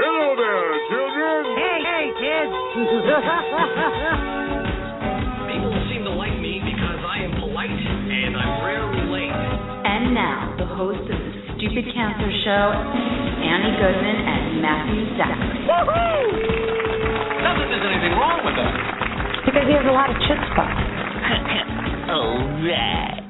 Hello there, children. Hey, hey, kids. People seem to like me because I am polite and I'm rarely late. And now, the host of the Stupid Cancer Show, Annie Goodman and Matthew Zachary. Not that there's anything wrong with that. Because he has a lot of chutzpah. All right.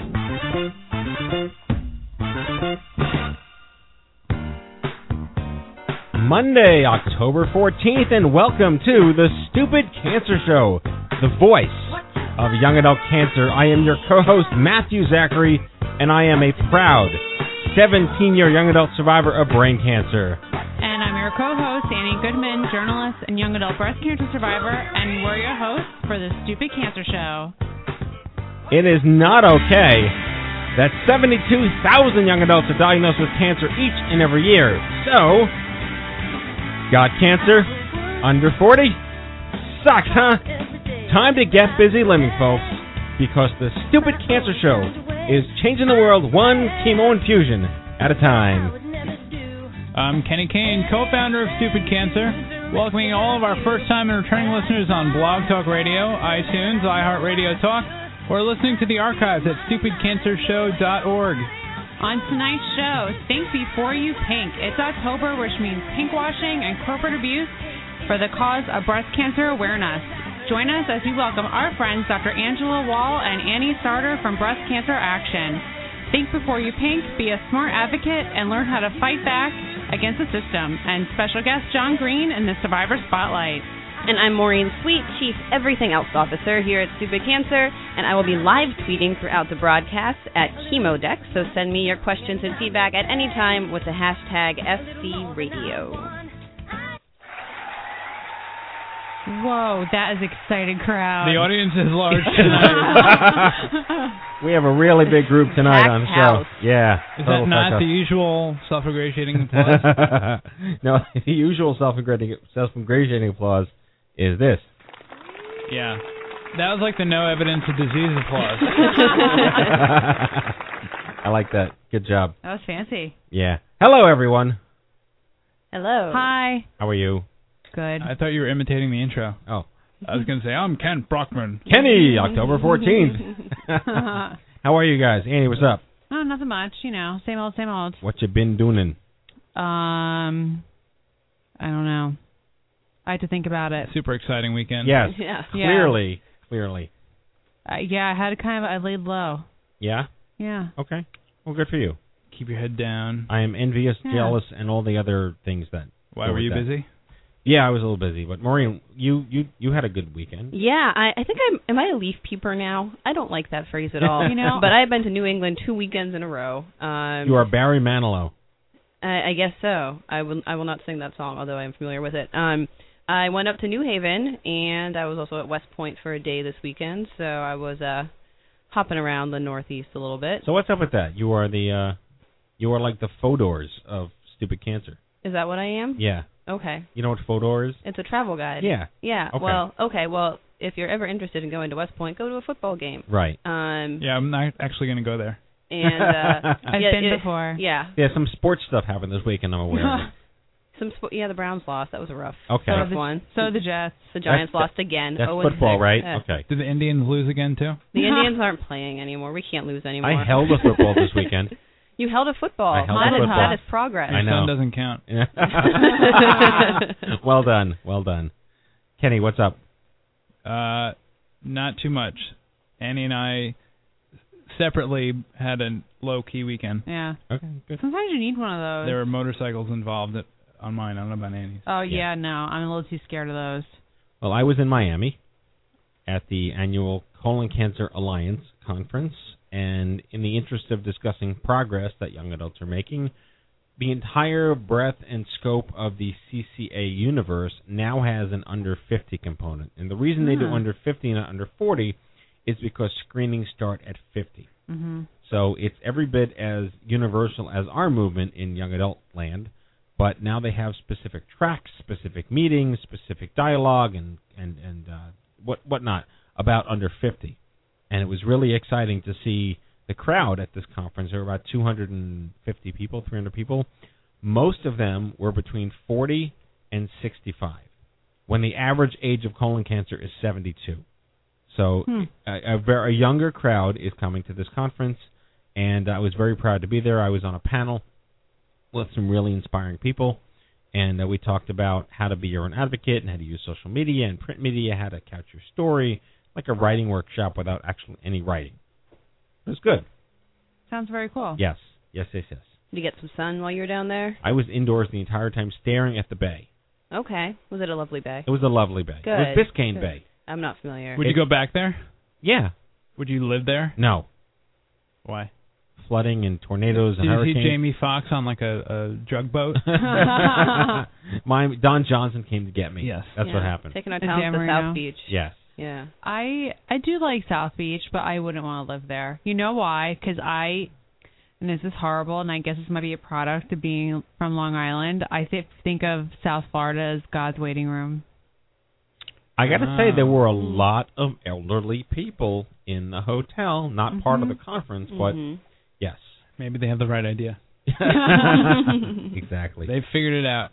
Monday, October 14th, and welcome to the Stupid Cancer Show, the voice of young adult cancer. I am your co host, Matthew Zachary, and I am a proud 17 year young adult survivor of brain cancer. and I'm your co-host, Annie Goodman, journalist and young adult breast cancer survivor, and we're your hosts for the Stupid Cancer Show. It is not okay that 72,000 young adults are diagnosed with cancer each and every year. So, got cancer? Under 40? Sucks, huh? Time to get busy living, folks, because the Stupid Cancer Show is changing the world one chemo infusion at a time. I'm Kenny Kane, co-founder of Stupid Cancer, welcoming all of our first-time and returning listeners on Blog Talk Radio, iTunes, iHeartRadio Talk, or listening to the archives at stupidcancershow.org. On tonight's show, think before you pink. It's October, which means pink washing and corporate abuse for the cause of breast cancer awareness. Join us as we welcome our friends Dr. Angela Wall and Annie Sartor from Breast Cancer Action. Think before you pink, be a smart advocate, and learn how to fight back against the system. And special guest John Greene in the Survivor Spotlight. And I'm Maureen Sweet, Chief Everything Else Officer here at Stupid Cancer, and I will be live tweeting throughout the broadcast at Chemodex, so send me your questions and feedback at any time with the hashtag SCRadio. Whoa, that is excited crowd. The audience is large tonight. We have a really big group tonight on the Packed show. house. Yeah. is total that oh, not packed the usual self-ingratiating applause? no, the usual self-ingratiating self-ingratiating applause is this. yeah. That was like the no evidence of disease applause. I like that. Good job. That was fancy. Yeah. Hello, everyone. Hello. Hi. How are you? Good. I thought you were imitating the intro. Oh, I was going to say, I'm Kent Brockman. Kenny, October 14th. How are you guys? Annie, what's up? oh, nothing much. You know, same old, same old. What you been doing? Um, I don't know. I had to think about it. Super exciting weekend. Yes, Yeah. clearly, clearly. Uh, yeah, I had kind of. I laid low. Yeah. Yeah. Okay. Well, good for you. Keep your head down. I am envious, Yeah. jealous, and all the other things that. Why were you that. busy? Yeah, I was a little busy, but Maureen, you you you had a good weekend. Yeah, I, I think I'm. Am I a leaf peeper now? I don't like that phrase at all. You know- but I've been to New England two weekends in a row. Um, You are Barry Manilow. I, I guess so. I will. I will not sing that song, although I am familiar with it. Um, I went up to New Haven, and I was also at West Point for a day this weekend. So I was uh hopping around the Northeast a little bit. So what's up with that? You are the uh you are like the Fodor's of stupid cancer. Is that what I am? Yeah. Okay. You know what Fodor is? It's a travel guide. Yeah. Yeah. Okay. Well, okay. Well, if you're ever interested in going to West Point, go to a football game. Right. Um, Yeah, I'm not actually going to go there. and uh, I've yeah, been it- before. Yeah. Yeah, some sports stuff happened this weekend. I'm aware. of. Some sp- yeah, the Browns lost. That was a rough, Okay. rough So the- one. So the Jets. the Giants That's- lost again. That's Oh, and football, six. right? Yeah. Okay. Did the Indians lose again too? The Indians aren't playing anymore. We can't lose anymore. I held a football this weekend. You held a football. I held that a is- football. that is progress. I know. son doesn't count. well done, well done. Kenny, what's up? Uh, not too much. Annie and I separately had a low key weekend. Yeah. Okay, good. Sometimes you need one of those. There were motorcycles involved at, on mine. I don't know about Annie's. oh Yeah. yeah, no, I'm a little too scared of those. Well, I was in Miami at the annual Colon Cancer Alliance conference, and in the interest of discussing progress that young adults are making, the entire breadth and scope of the CCA universe now has an under 50 component. And the reason they do Hmm. under 50 and not under 40 is because screenings start at 50. Mhm. So it's every bit as universal as our movement in young adult land, but now they have specific tracks, specific meetings, specific dialogue, and and and uh, what whatnot about under 50. And it was really exciting to see the crowd at this conference. There were about 250 people, 300 people. Most of them were between 40 and 65, when the average age of colon cancer is 72. So Hmm. a, a, very, a younger crowd is coming to this conference, and I was very proud to be there. I was on a panel with some really inspiring people, and uh, we talked about how to be your own advocate and how to use social media and print media, how to couch your story, like a writing workshop without actually any writing. It was good. Sounds very cool. Yes, yes, yes, yes. Did you get some sun while you were down there? I was indoors the entire time, staring at the bay. Okay. Was it a lovely bay? It was a lovely bay. Good. It was Biscayne Good. Bay. I'm not familiar. Would you go back there? Yeah. Would you live there? No. Why? Flooding and tornadoes Did and you see hurricanes. Jamie Foxx on like a, a drug boat? My Don Johnson came to get me. Yes. That's what happened. Taking our In talents Dan to Marino? South Beach. Yes. Yeah. I I do like South Beach, but I wouldn't want to live there. You know why? Because I, and this is horrible, and I guess this might be a product of being from Long Island. I th- think of South Florida as God's waiting room. I got to say there Ah. were a lot of elderly people in the hotel, not part of the conference, but Mhm. Yes. Maybe they have the right idea. exactly. They've figured it out.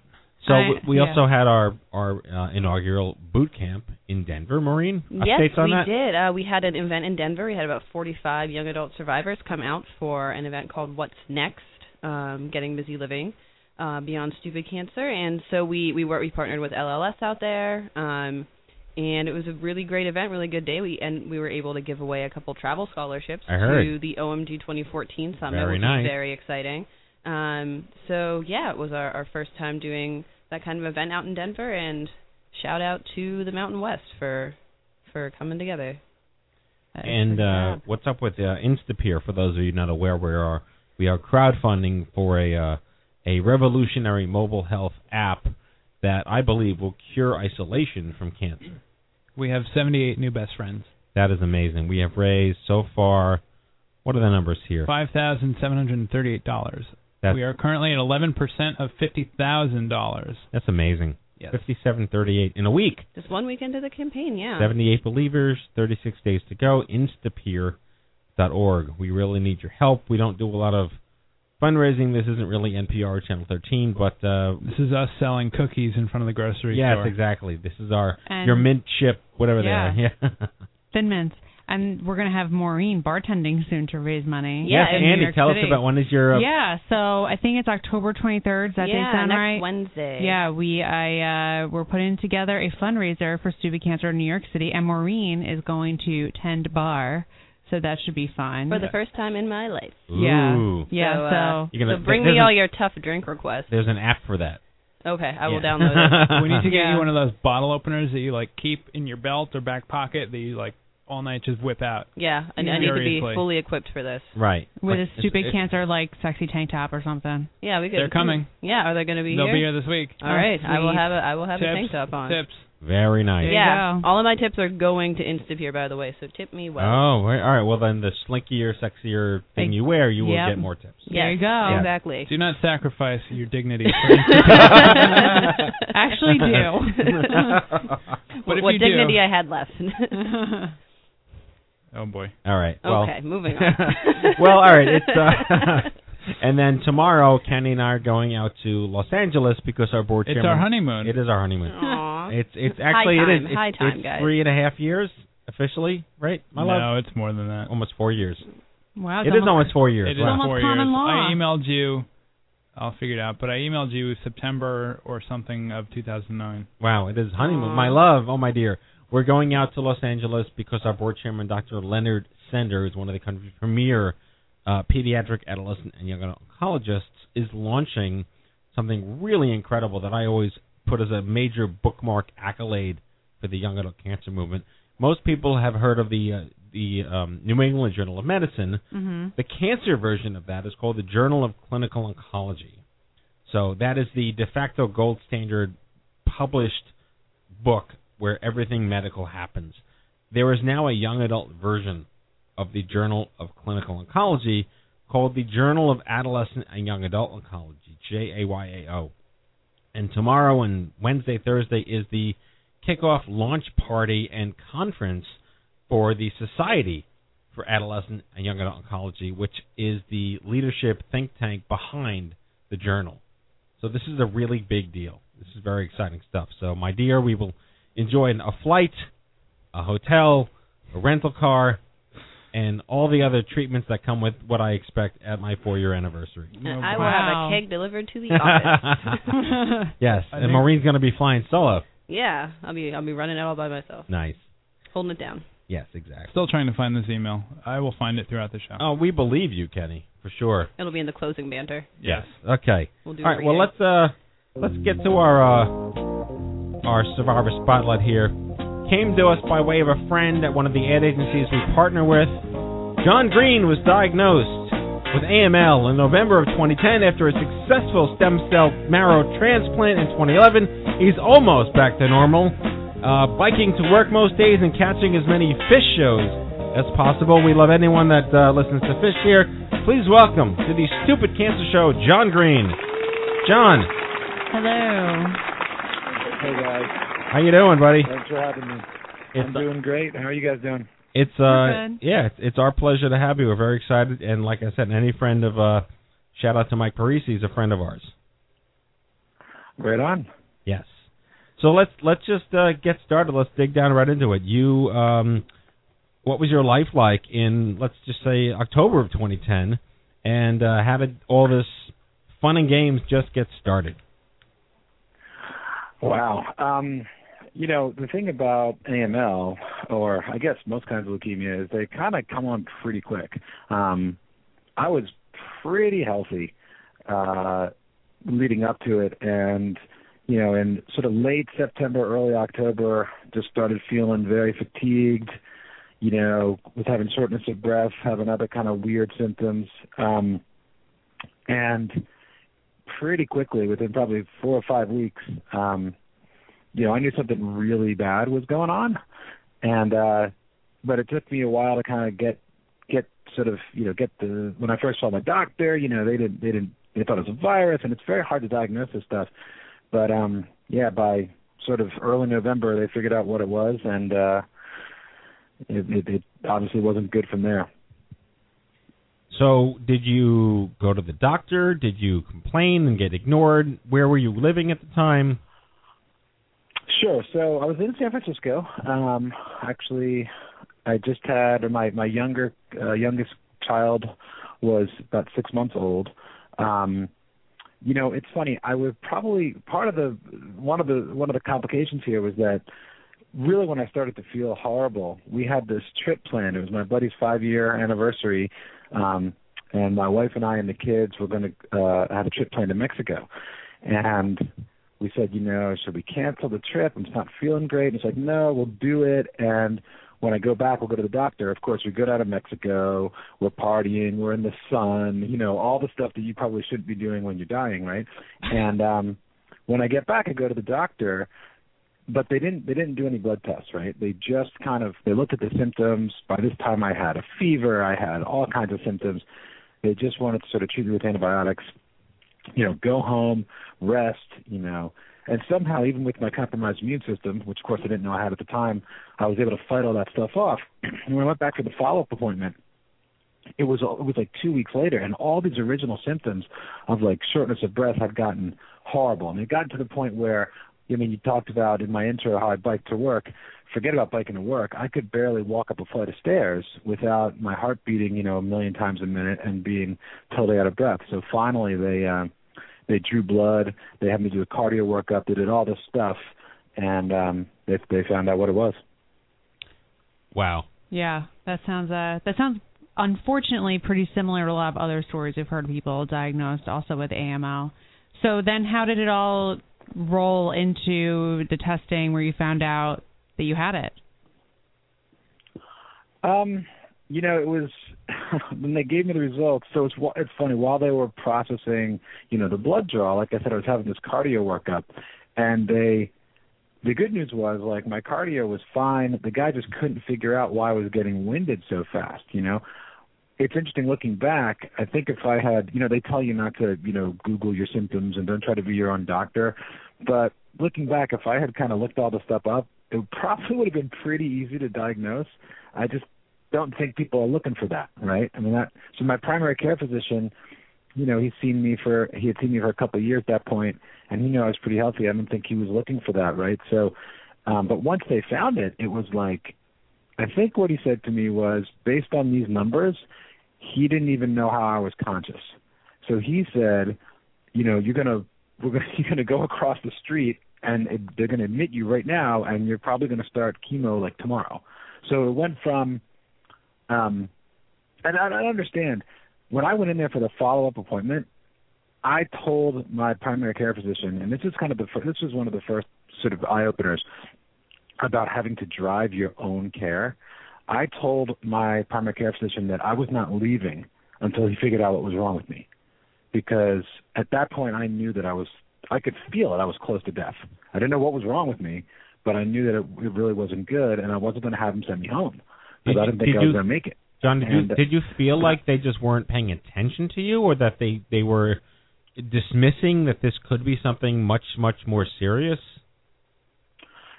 So I- we- we yeah. also had our our uh, inaugural boot camp in Denver. Maureen, Yes, updates on we that? did. Uh, we had an event in Denver. We had about 45 young adult survivors come out for an event called What's Next, um, Getting Busy Living uh, Beyond Stupid Cancer. And so we we were we partnered with LLS out there, um, and it was a really great event, really good day. We and we were able to give away a couple travel scholarships to the OMG 2014 summit, Very which nice. is very exciting. Um, so yeah, it was our, our first time doing that kind of event out in Denver, and shout out to the Mountain West for for coming together. That And uh, what's up with uh, Instapeer? For those of you not aware, we are we are crowdfunding for a uh, a revolutionary mobile health app that I believe will cure isolation from cancer. We have 78 new best friends. That is amazing. We have raised so far. What are the numbers here? Five thousand seven hundred and thirty-eight dollars. That's We are currently at eleven percent of fifty thousand dollars. that's amazing. Yes. Fifty-seven thirty-eight in a week. Just one weekend of the campaign, yeah. 78 believers, 36 days to go. Instapeer.org. We really need your help. We don't do a lot of fundraising. This isn't really NPR Channel 13, but uh, This is us selling cookies in front of the grocery yes, store. exactly. This is our And- your mint chip, whatever Yeah. they are. Yeah. Thin Mints. And we're going to have Maureen bartending soon to raise money. Yeah, yes, in New Andy, York tell us about when is your uh, Yeah, so I think it's October 23rd. Does that yeah, date sound next right? Wednesday. Yeah, we I uh we're putting together a fundraiser for stupid cancer in New York City, and Maureen is going to tend bar, so that should be fine. For the first time in my life. yeah, Ooh. yeah. So, So, uh, You're gonna- so bring me all your tough drink requests. There's an app for that. Okay, I will download it. we need to get Yeah. you one of those bottle openers that you like keep in your belt or back pocket that you like all night just whip out. Yeah, I, I need to be Seriously. fully equipped for this. Right. with Like, a stupid it's- cancer like sexy tank top or something. Yeah, we could. They're coming. Yeah, are they going to be They'll here? be here this week. All right, I will sweet. have a I will have tips, a tank top on. Tips. Very nice. Yeah, all of my tips are going to Instapeer, by the way. So tip me well. Oh, right. all right. Well, then the slinkier, sexier thing you wear, you will Yep. get more tips. There you Yes, go. Exactly. Do not sacrifice your dignity. Actually, do. But what if what you dignity do, I had left. oh boy. All right. Well, okay, moving on. well, all right. It's uh, and then tomorrow, Kenny and I are going out to Los Angeles because our board It's chairman. our honeymoon. It is our honeymoon. Aw. It's it's actually it is. time, It's, high time, it's guys. three and a half years officially, right? My love. no, it's more than that. Almost four years. Wow, It is almost four years. It is wow. almost four common years. law. I emailed you. I'll figure it out, but I emailed you September or something of 2009. Wow, it is honeymoon. My love, oh my dear. We're going out to Los Angeles because our board chairman, Dr. Leonard Sender, who's one of the country's premier uh, pediatric, adolescent, and young adult oncologists, is launching something really incredible that I always put as a major bookmark accolade for the young adult cancer movement. Most people have heard of the uh, the um, New England Journal of Medicine. Mm-hmm. The cancer version of that is called the Journal of Clinical Oncology. So that is the de facto gold standard published book where everything medical happens. There is now a young adult version of the Journal of Clinical Oncology called the Journal of Adolescent and Young Adult Oncology, J A Y A O. And tomorrow and Wednesday, Thursday is the kickoff launch party and conference for the Society for Adolescent and Young Adult Oncology, which is the leadership think tank behind the journal. So this is a really big deal. This is very exciting stuff. So, my dear, we will enjoy a flight, a hotel, a rental car, and all the other treatments that come with what I expect at my four-year anniversary. And I will have a keg delivered to the office. yes, I and Maureen's going to be flying solo. yeah, I'll be I'll be running it all by myself, Nice. holding it down. Yes, exactly. Still trying to find this email. I will find it throughout the show. Oh, we believe you, Kenny, for sure. It'll be in the closing banter. yes. Okay. We'll do All it right. Well, again. let's uh let's get to our uh our survivor spotlight here. Came to us by way of a friend at one of the ad agencies we partner with. John Greene was diagnosed with AML in November of 2010 after a successful stem cell marrow transplant in 2011. He's almost back to normal. Uh, biking to work most days and catching as many Phish shows as possible. We love anyone that uh, listens to Phish here. Please welcome to the Stupid Cancer Show, John Greene. John, Hello. Hey guys, how you doing, buddy? thanks for having me. It's I'm doing great. How are you guys doing? it's uh good. yeah, it's, it's our pleasure to have you. We're very excited, and like I said, any friend of uh, shout out to Mike Parisi, he's a friend of ours. Right on. Yes. So let's let's just uh, get started. Let's dig down right into it. You, um, what was your life like in let's just say October of 2010, and uh, how did all this fun and games just get started? Wow. Um, you know, the thing about AML, or I guess most kinds of leukemia, is they kind of come on pretty quick. Um, I was pretty healthy uh, leading up to it, and you know, in sort of late September, early October, just started feeling very fatigued. You know, was having shortness of breath, having other kind of weird symptoms, um, and pretty quickly, within probably four or five weeks, um, you know, I knew something really bad was going on, and uh, but it took me a while to kind of get get sort of you know get the when I first saw my doctor, you know, they didn't they didn't they thought it was a virus, and it's very hard to diagnose this stuff, but um, yeah, by sort of early November, they figured out what it was, and uh, it, it, it obviously wasn't good from there. So, did you go to the doctor? Did you complain and get ignored? Where were you living at the time? Sure. So I was in San Francisco. Um, actually, I just had my my younger uh, youngest child was about six months old. Um, you know, it's funny. I was probably part of the one of the one of the complications here was that really when I started to feel horrible, we had this trip planned. It was my buddy's five year anniversary, um, and my wife and I and the kids were going to uh, have a trip planned to Mexico, and we said, you know, should we cancel the trip? I'm just not feeling great. And it's like, no, we'll do it. And when I go back, we'll go to the doctor. Of course, we go down to Mexico. We're partying. We're in the sun. You know, all the stuff that you probably shouldn't be doing when you're dying, right? And um, when I get back, I go to the doctor. But they didn't. They didn't do any blood tests, right? They just kind of they looked at the symptoms. By this time, I had a fever. I had all kinds of symptoms. They just wanted to sort of treat me with antibiotics you know, go home, rest, you know. And somehow, even with my compromised immune system, which of course I didn't know I had at the time, I was able to fight all that stuff off. and when I went back for the follow-up appointment, it was it was like two weeks later, and all these original symptoms of like shortness of breath had gotten horrible, and it got to the point where I mean, you talked about in my intro how I bike to work. Forget about biking to work. I could barely walk up a flight of stairs without my heart beating, you know, a million times a minute and being totally out of breath. So finally, they uh, they drew blood. They had me do a cardio workup. They did all this stuff, and um, they they found out what it was. Wow. Yeah, that sounds uh that sounds unfortunately pretty similar to a lot of other stories we've heard of people diagnosed also with AML. So then how did it all roll into the testing where you found out that you had it? Um, you know, it was when they gave me the results. So it's it's funny while they were processing, you know, the blood draw. Like I said, I was having this cardio workup, and they. The good news was like my cardio was fine. The guy just couldn't figure out why I was getting winded so fast. You know, it's interesting looking back. I think if I had, you know, they tell you not to, you know, Google your symptoms and don't try to be your own doctor. But looking back, if I had kind of looked all the stuff up, it probably would have been pretty easy to diagnose. I just don't think people are looking for that, right? I mean, that. So my primary care physician, you know, he's seen me for he had seen me for a couple of years at that point, and he knew I was pretty healthy. I don't think he was looking for that, right? So, um, but once they found it, it was like, I think what he said to me was based on these numbers, he didn't even know how I was conscious. So he said, you know, you're gonna we're gonna you're gonna go across the street and it, they're gonna admit you right now, and you're probably gonna start chemo like tomorrow. So it went from, um, and I, I understand when I went in there for the follow up appointment, I told my primary care physician, and this is kind of the first, this was one of the first sort of eye openers about having to drive your own care. I told my primary care physician that I was not leaving until he figured out what was wrong with me. Because at that point I knew that I was I could feel it. I was close to death. I didn't know what was wrong with me, but I knew that it, it really wasn't good and I wasn't going to have him send me home Did I you- didn't think did I was you- to make it. John, did And- you did you feel like they just weren't paying attention to you, or that they they were dismissing that this could be something much much more serious?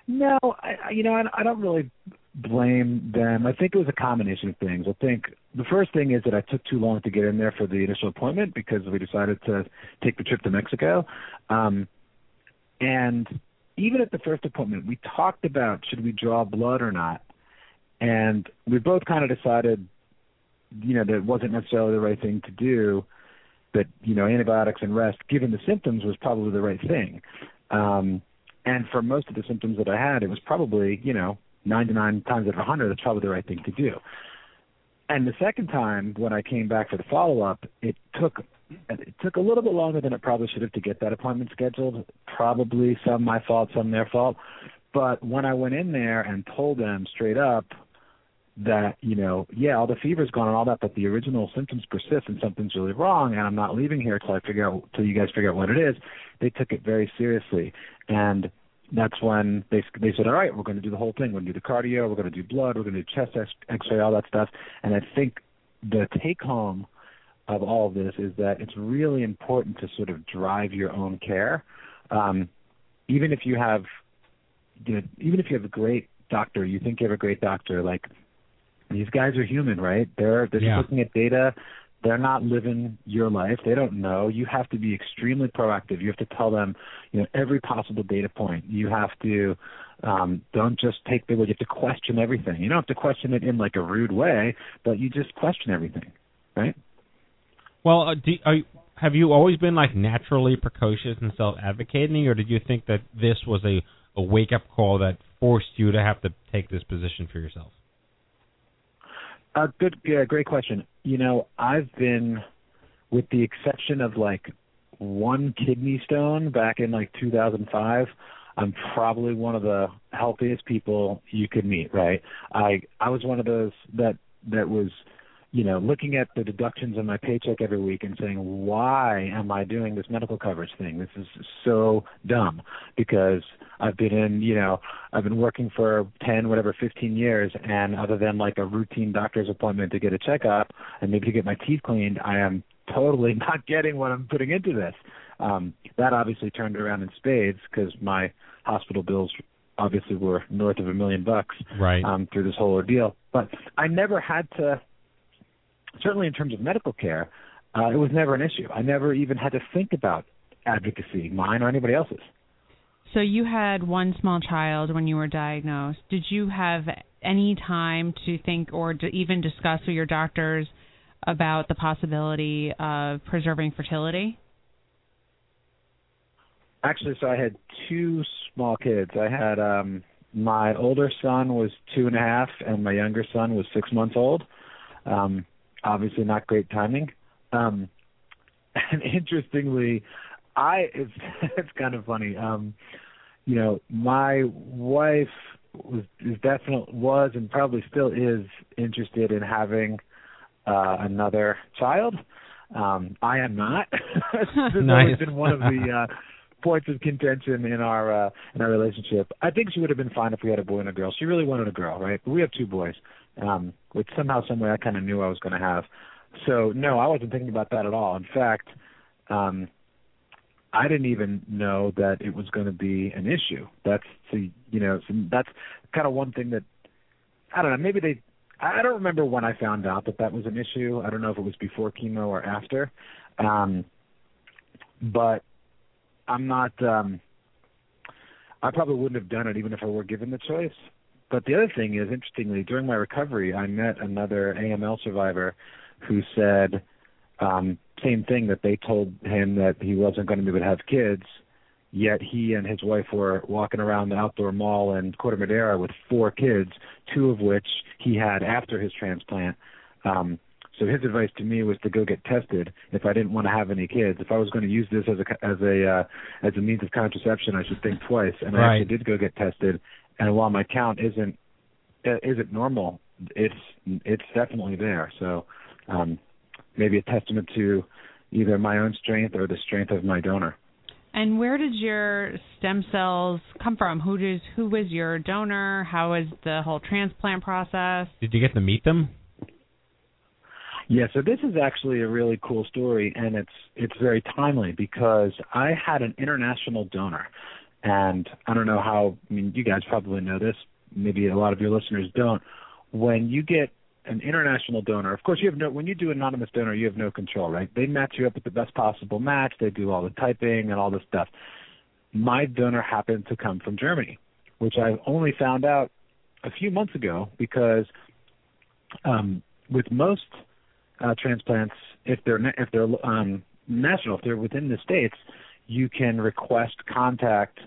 No, I, I you know I, I don't really blame them. I think it was a combination of things. I think the first thing is that I took too long to get in there for the initial appointment because we decided to take the trip to Mexico. Um, and even at the first appointment, we talked about should we draw blood or not, and we both kind of decided, you know, that it wasn't necessarily the right thing to do. That you know, antibiotics and rest, given the symptoms, was probably the right thing. Um, and for most of the symptoms that I had, it was probably, you know, 99 times out of 100, that's probably the right thing to do. And the second time, when I came back for the follow up, it took it took a little bit longer than it probably should have to get that appointment scheduled. Probably some my fault, some their fault. But when I went in there and told them straight up that, you know, yeah, all the fever's gone and all that, but the original symptoms persist and something's really wrong and I'm not leaving here till I figure out till you guys figure out what it is, they took it very seriously. And that's when they they said, all right, we're going to do the whole thing. We're going to do the cardio. We're going to do blood. We're going to do chest X-ray, all that stuff. And I think the take home of all of this is that it's really important to sort of drive your own care, um, even if you have, you know, even if you have a great doctor, you think you have a great doctor. Like these guys are human, right? They're they're Yeah. just looking at data. They're not living your life. They don't know. You have to be extremely proactive. You have to tell them, you know, every possible data point. You have to um, don't just take the word. You have to question everything. You don't have to question it in like a rude way, but you just question everything, right? Well, uh, do, are, you- have you always been like naturally precocious and self-advocating, or did you think that this was a a wake-up call that forced you to have to take this position for yourself? Uh, good, yeah, great question. You know, I've been, with the exception of like one kidney stone back in like 2005, I'm probably one of the healthiest people you could meet. Right? I I was one of those that that was, you know, looking at the deductions on my paycheck every week and saying, why am I doing this medical coverage thing? This is so dumb because I've been in, you know, I've been working for 10, whatever, 15 years, and other than like a routine doctor's appointment to get a checkup and maybe to get my teeth cleaned, I am totally not getting what I'm putting into this. Um, that obviously turned around in spades because my hospital bills obviously were north of a million bucks Right. um, through this whole ordeal. But I never had to, certainly in terms of medical care, uh, it was never an issue. I never even had to think about advocacy, mine or anybody else's. So you had one small child when you were diagnosed. Did you have any time to think or to even discuss with your doctors about the possibility of preserving fertility? Actually, so I had two small kids. I had um my older son was two and a half, and my younger son was six months old. Um, obviously, not great timing. Um, and interestingly, I it's it's kind of funny. Um, you know, my wife was is definitely was and probably still is interested in having uh another child. Um I am not. this has Nice. always been one of the uh points of contention in our uh in our relationship. I think she would have been fine if we had a boy and a girl. She really wanted a girl, right? But we have two boys. Um which somehow some way I kind of knew I was going to have. So no, I wasn't thinking about that at all. In fact, um I didn't even know that it was going to be an issue. That's the you know so that's kind of one thing that I don't know. Maybe they I don't remember when I found out that that was an issue. I don't know if it was before chemo or after. Um, but I'm not. Um, I probably wouldn't have done it even if I were given the choice. But the other thing is, interestingly, during my recovery, I met another AML survivor who said um, same thing that they told him that he wasn't going to be able to have kids, yet he and his wife were walking around the outdoor mall in Corte Madera with four kids, two of which he had after his transplant. Um, so his advice to me was to go get tested if I didn't want to have any kids. If I was going to use this as a as a uh, as a means of contraception, I should think twice. And I Right. actually did go get tested, and while my count isn't uh, isn't normal, it's it's definitely there. So um, maybe a testament to either my own strength or the strength of my donor. And where did your stem cells come from? Who does who was your donor? How was the whole transplant process? Did you get to meet them? Yeah, so this is actually a really cool story, and it's it's very timely because I had an international donor, and I don't know how. I mean, you guys probably know this. Maybe a lot of your listeners don't. When you get an international donor, of course, you have no. When you do anonymous donor, you have no control, right? They match you up with the best possible match. They do all the typing and all this stuff. My donor happened to come from Germany, which I only found out a few months ago because um, with most uh, transplants, if they're if they're um, national, if they're within the states, you can request contact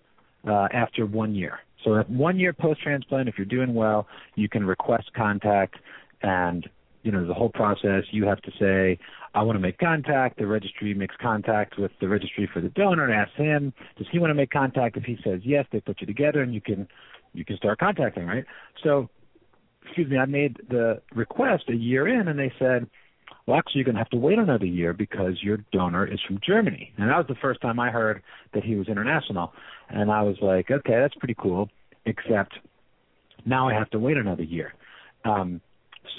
uh, after one year. So at one year post transplant, if you're doing well, you can request contact, and you know the whole process. You have to say, I want to make contact. The registry makes contact with the registry for the donor and asks him, does he want to make contact? If he says yes, they put you together, and you can you can start contacting, right? So excuse me, I made the request a year in, and they said, well, actually, you're going to have to wait another year because your donor is from Germany. And that was the first time I heard that he was international. And I was like, okay, that's pretty cool, except now I have to wait another year. Um,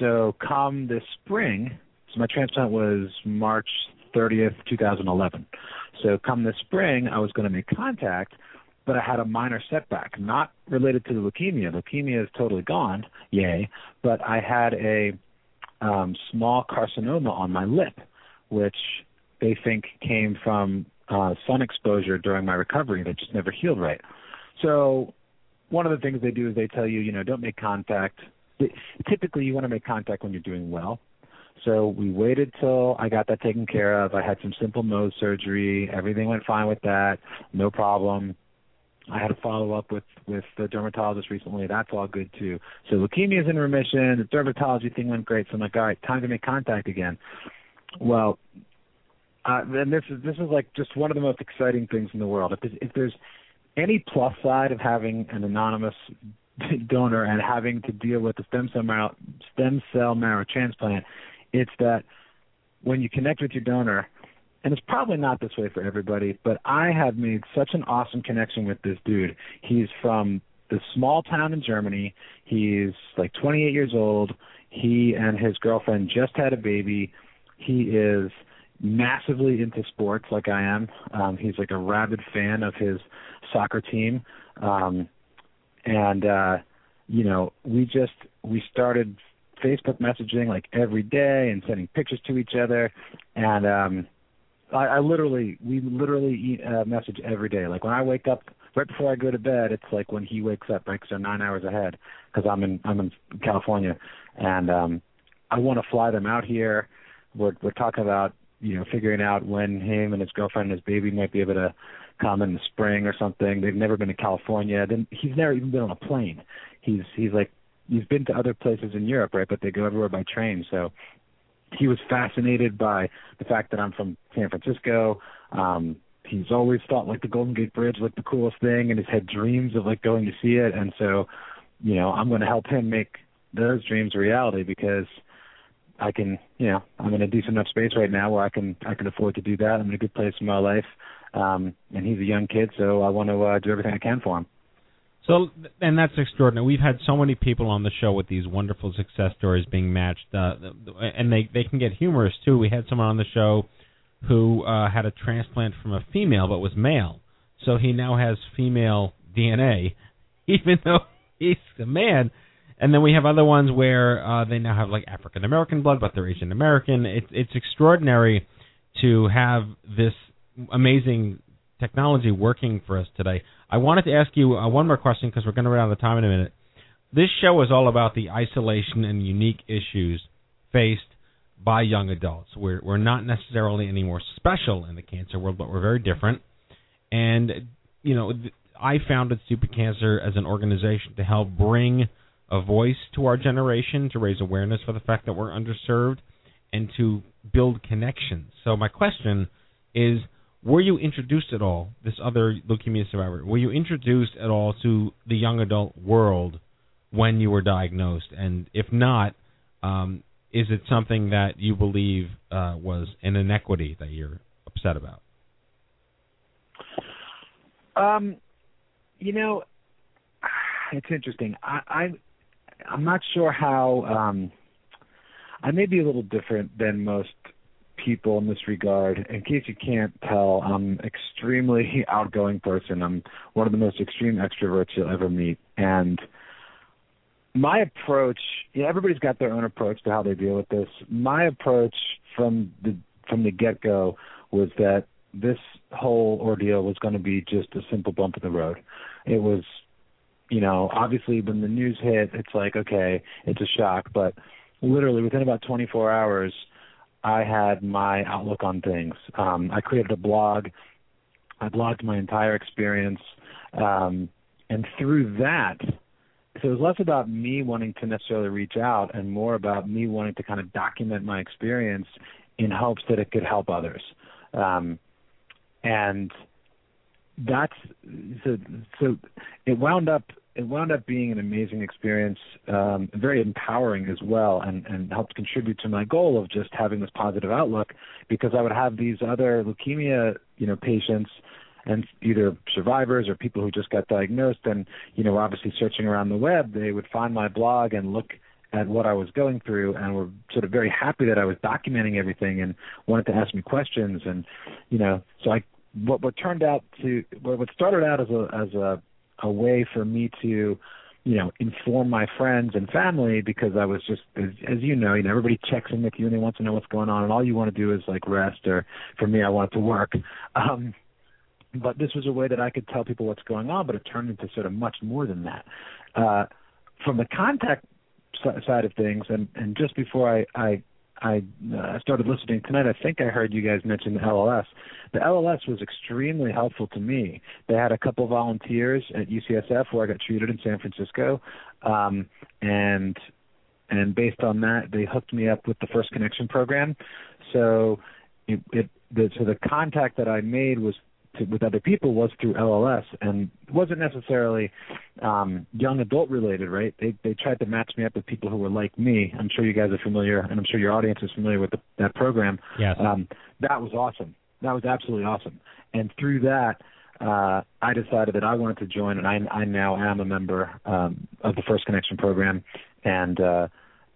so come this spring, so my transplant was March 30th, 2011. So come this spring, I was going to make contact, but I had a minor setback, not related to the leukemia. Leukemia is totally gone, yay. But I had a um, small carcinoma on my lip, which they think came from uh, sun exposure during my recovery that just never healed right. So one of the things they do is they tell you, you know, don't make contact. Typically, you want to make contact when you're doing well. So we waited till I got that taken care of. I had some simple Mohs surgery. Everything went fine with that. No problem. I had a follow up with with the dermatologist recently. That's all good too. So leukemia is in remission. The dermatology thing went great. So I'm like, all right, time to make contact again. Well, uh, then this is this is like just one of the most exciting things in the world. If there's, if there's any plus side of having an anonymous donor and having to deal with the stem cell marrow stem cell marrow transplant, it's that when you connect with your donor, and it's probably not this way for everybody, but I have made such an awesome connection with this dude. He's from the small town in Germany. He's like 28 years old. He and his girlfriend just had a baby. He is massively into sports like I am. Um he's like a rabid fan of his soccer team. Um and uh you know, we just we started Facebook messaging like every day and sending pictures to each other and um I, I literally, we literally eat, uh, message every day. Like when I wake up right before I go to bed, it's like when he wakes up, right? They're nine hours ahead. Because I'm in I'm in California, and um, I want to fly them out here. We're we're talking about you know figuring out when him and his girlfriend and his baby might be able to come in the spring or something. They've never been to California. Then he's never even been on a plane. He's he's like he's been to other places in Europe, right? But they go everywhere by train. So he was fascinated by the fact that I'm from San Francisco. Um, he's always thought like the Golden Gate Bridge like the coolest thing, and has had dreams of like going to see it. And so, you know, I'm going to help him make those dreams a reality because I can, you know, I'm in a decent enough space right now where I can I can afford to do that. I'm in a good place in my life, um, and he's a young kid, so I want to uh, do everything I can for him. So, and that's extraordinary. We've had so many people on the show with these wonderful success stories being matched, uh, and they they can get humorous too. We had someone on the show who uh, had a transplant from a female but was male, so he now has female DNA, even though he's a man. And then we have other ones where uh, they now have like African American blood, but they're Asian American. It's it's extraordinary to have this amazing technology working for us today. I wanted to ask you uh, one more question because we're going to run out of time in a minute. This show is all about the isolation and unique issues faced by young adults. We're we're not necessarily any more special in the cancer world, but we're very different. And you know, I founded Stupid Cancer as an organization to help bring a voice to our generation, to raise awareness for the fact that we're underserved, and to build connections. So my question is were you introduced at all, this other leukemia survivor, were you introduced at all to the young adult world when you were diagnosed? And if not, um, is it something that you believe uh, was an inequity that you're upset about? Um, you know, it's interesting. I, I I'm not sure how. Um, I may be a little different than most people in this regard. In case you can't tell, I'm extremely outgoing person. I'm one of the most extreme extroverts you'll ever meet, and my approach. Yeah, everybody's got their own approach to how they deal with this. My approach from the from the get go was that this whole ordeal was going to be just a simple bump in the road. It was, you know, obviously when the news hit, it's like okay, it's a shock, but literally within about 24 hours I had my outlook on things. Um, I created a blog. I blogged my entire experience, um, and through that, so it was less about me wanting to necessarily reach out and more about me wanting to kind of document my experience in hopes that it could help others. Um, and that's so so it wound up it wound up being an amazing experience, um, very empowering as well, and, and helped contribute to my goal of just having this positive outlook because I would have these other leukemia, you know, patients and either survivors or people who just got diagnosed. And, you know, obviously searching around the web, they would find my blog and look at what I was going through and were sort of very happy that I was documenting everything and wanted to ask me questions. And, you know, so I what what turned out to what started out as a as a a way for me to you know inform my friends and family because I was just as, as you know you know everybody checks in with you and they want to know what's going on and all you want to do is like rest or for me I wanted to work. Um but this was a way that I could tell people what's going on but it turned into sort of much more than that. Uh from the contact side of things and and just before I I I uh, started listening tonight, I think I heard you guys mention the LLS. The LLS was extremely helpful to me. They had a couple of volunteers at UCSF where I got treated in San Francisco, um, and and based on that, they hooked me up with the First Connection program. So it, it the, so the contact that I made was to, with other people was through LLS, and it wasn't necessarily um, young adult related, right? They they tried to match me up with people who were like me. I'm sure you guys are familiar, and I'm sure your audience is familiar with the, that program. Yes. Um, that was awesome. That was absolutely awesome. And through that, uh, I decided that I wanted to join, and I, I now am a member um, of the First Connection program. And uh,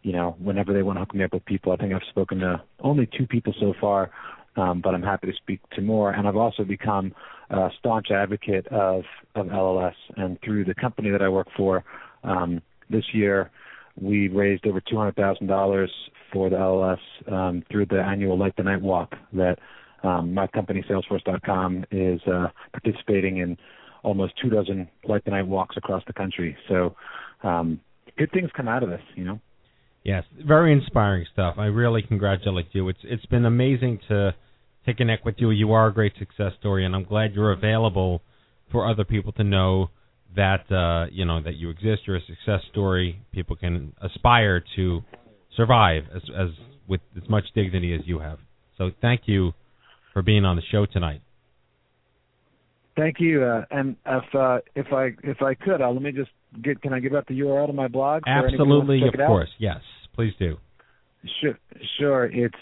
you know, whenever they want to hook me up with people, I think I've spoken to only two people so far but I'm happy to speak to more. And I've also become a staunch advocate of, of LLS. And through the company that I work for, um, this year we raised over $200,000 for the LLS um, through the annual Light the Night Walk that um, my company, Salesforce.com, is uh, participating in almost two dozen light the night walks across the country. So um, good things come out of this, you know. Yes, very inspiring stuff. I really congratulate you. It's it's been amazing to to connect with you. You are a great success story, and I'm glad you're available for other people to know that uh, you know that you exist. You're a success story. People can aspire to survive as as with as much dignity as you have. So thank you for being on the show tonight. Thank you. Uh, and if uh, if I if I could, uh, let me just get. Can I give out the URL to my blog? for anyone who wants Absolutely, of course. Yes, please do. Sure, sure. It's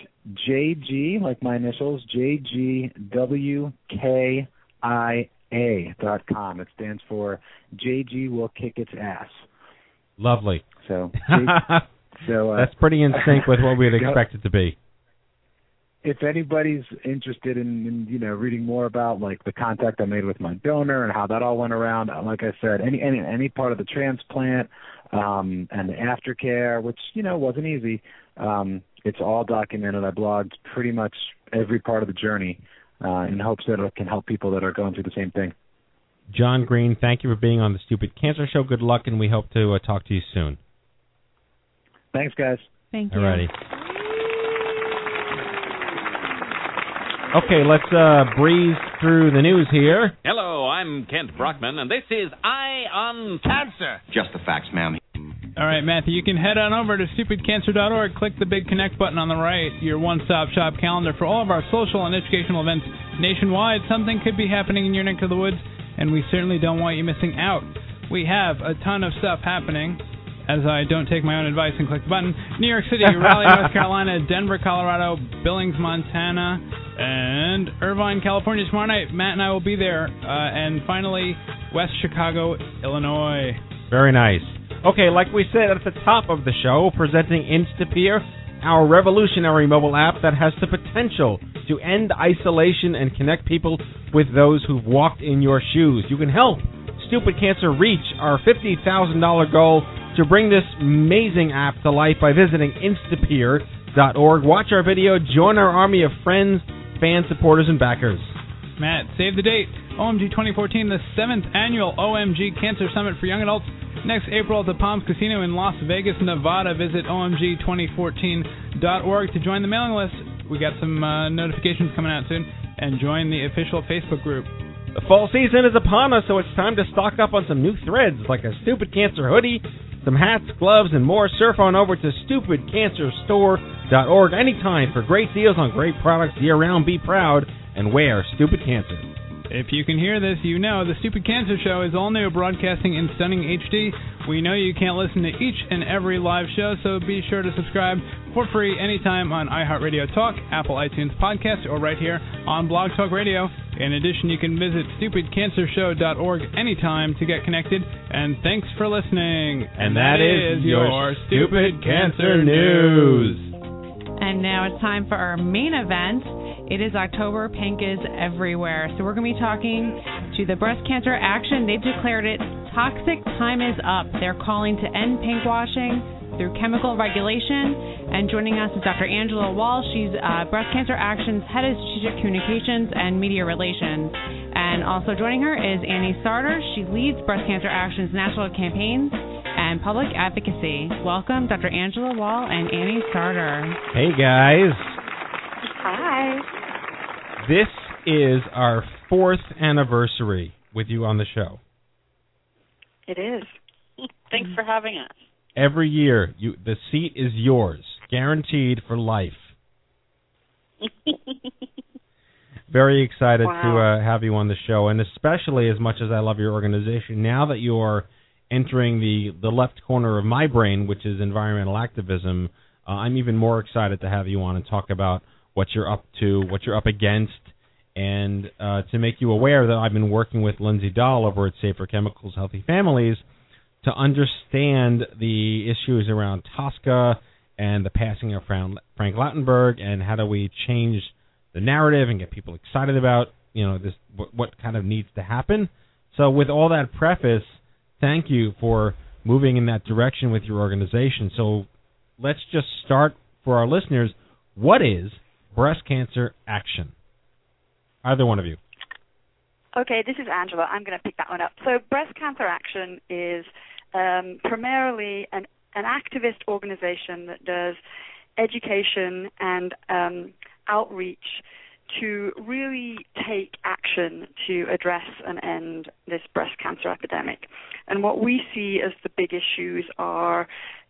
JG, like my initials, JGWKIA dot com. It stands for JG will kick its ass. Lovely. So, so uh, That's pretty in sync with what we'd expect it to be. if anybody's interested in, in you know reading more about like the contact I made with my donor and how that all went around, uh, like I said, any any any part of the transplant um, and the aftercare, which you know wasn't easy, um, it's all documented. I blogged pretty much every part of the journey uh, in hopes that it can help people that are going through the same thing. John Greene, thank you for being on the Stupid Cancer Show. Good luck, and we hope to uh, talk to you soon. Thanks, guys. Thank you. Alrighty. Okay, let's uh, breeze through the news here. Hello, I'm Kent Brockman, and this is Eye on Cancer. Just the facts, ma'am. All right, Matthew, you can head on over to stupidcancer.org, click the big connect button on the right, your one stop shop calendar for all of our social and educational events nationwide. Something could be happening in your neck of the woods, and we certainly don't want you missing out. We have a ton of stuff happening. As I don't take my own advice and click the button. New York City, Raleigh, North Carolina, Denver, Colorado, Billings, Montana, and Irvine, California tomorrow night. Matt and I will be there. Uh, and finally, West Chicago, Illinois. Very nice. Okay, like we said at the top of the show, presenting Instapeer, our revolutionary mobile app that has the potential to end isolation and connect people with those who've walked in your shoes. You can help Stupid Cancer reach our $50,000 goal to bring this amazing app to life by visiting instapeer.org. Watch our video, join our army of friends, fan supporters, and backers. Matt, save the date. OMG 2014, the seventh annual OMG Cancer Summit for Young Adults. Next April at the Palms Casino in Las Vegas, Nevada. Visit omg2014.org to join the mailing list. We got some uh, notifications coming out soon. And join the official Facebook group. The fall season is upon us, so it's time to stock up on some new threads like a Stupid Cancer hoodie, some hats, gloves, and more. Surf on over to stupidcancerstore.org anytime for great deals on great products year round. Be proud and wear Stupid Cancer. If you can hear this, you know the Stupid Cancer Show is all new, broadcasting in stunning HD. We know you can't listen to each and every live show, so be sure to subscribe for free anytime on iHeartRadio Talk, Apple iTunes Podcast, or right here on Blog Talk Radio. In addition, you can visit stupidcancershow.org anytime to get connected. And thanks for listening. And that is your Stupid Cancer News. And now it's time for our main event. It is October. Pink is everywhere. So we're going to be talking to the Breast Cancer Action. They've declared it toxic time is up. They're calling to end pink washing through chemical regulation. And joining us is Dr. Angela Wall. She's uh, Breast Cancer Action's head of strategic communications and media relations. And also joining her is Annie Sartor. She leads Breast Cancer Action's national campaigns and public advocacy. Welcome, Dr. Angela Wall and Annie Sartor. Hey, guys. Hi. This is our fourth anniversary with you on the show. It is. Thanks for having us. Every year, you the seat is yours, guaranteed for life. Very excited Wow. to uh, have you on the show, and especially as much as I love your organization, now that you're entering the the left corner of my brain, which is environmental activism, uh, I'm even more excited to have you on and talk about what you're up to, what you're up against, and uh, to make you aware that I've been working with Lindsay Dahl over at Safer Chemicals Healthy Families to understand the issues around TSCA and the passing of Frank Lautenberg and how do we change the narrative and get people excited about you know this what, what kind of needs to happen. So with all that preface, thank you for moving in that direction with your organization. So let's just start for our listeners. What is breast cancer action? Either one of you. Okay, this is Angela. I'm going to pick that one up. So, Breast Cancer Action is um, primarily an, an activist organization that does education and um, outreach to really take action to address and end this breast cancer epidemic. And what we see as the big issues are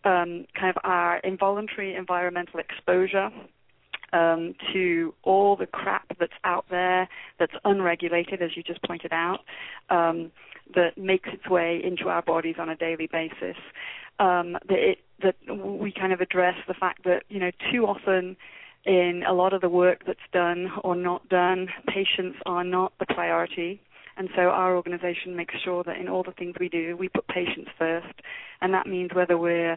um, kind of our involuntary environmental exposure um, to all the crap that's out there that's unregulated, as you just pointed out, um, that makes its way into our bodies on a daily basis. Um, that, it, that we kind of address the fact that you know too often in a lot of the work that's done or not done, patients are not the priority. And so our organization makes sure that in all the things we do, we put patients first. And that means whether we're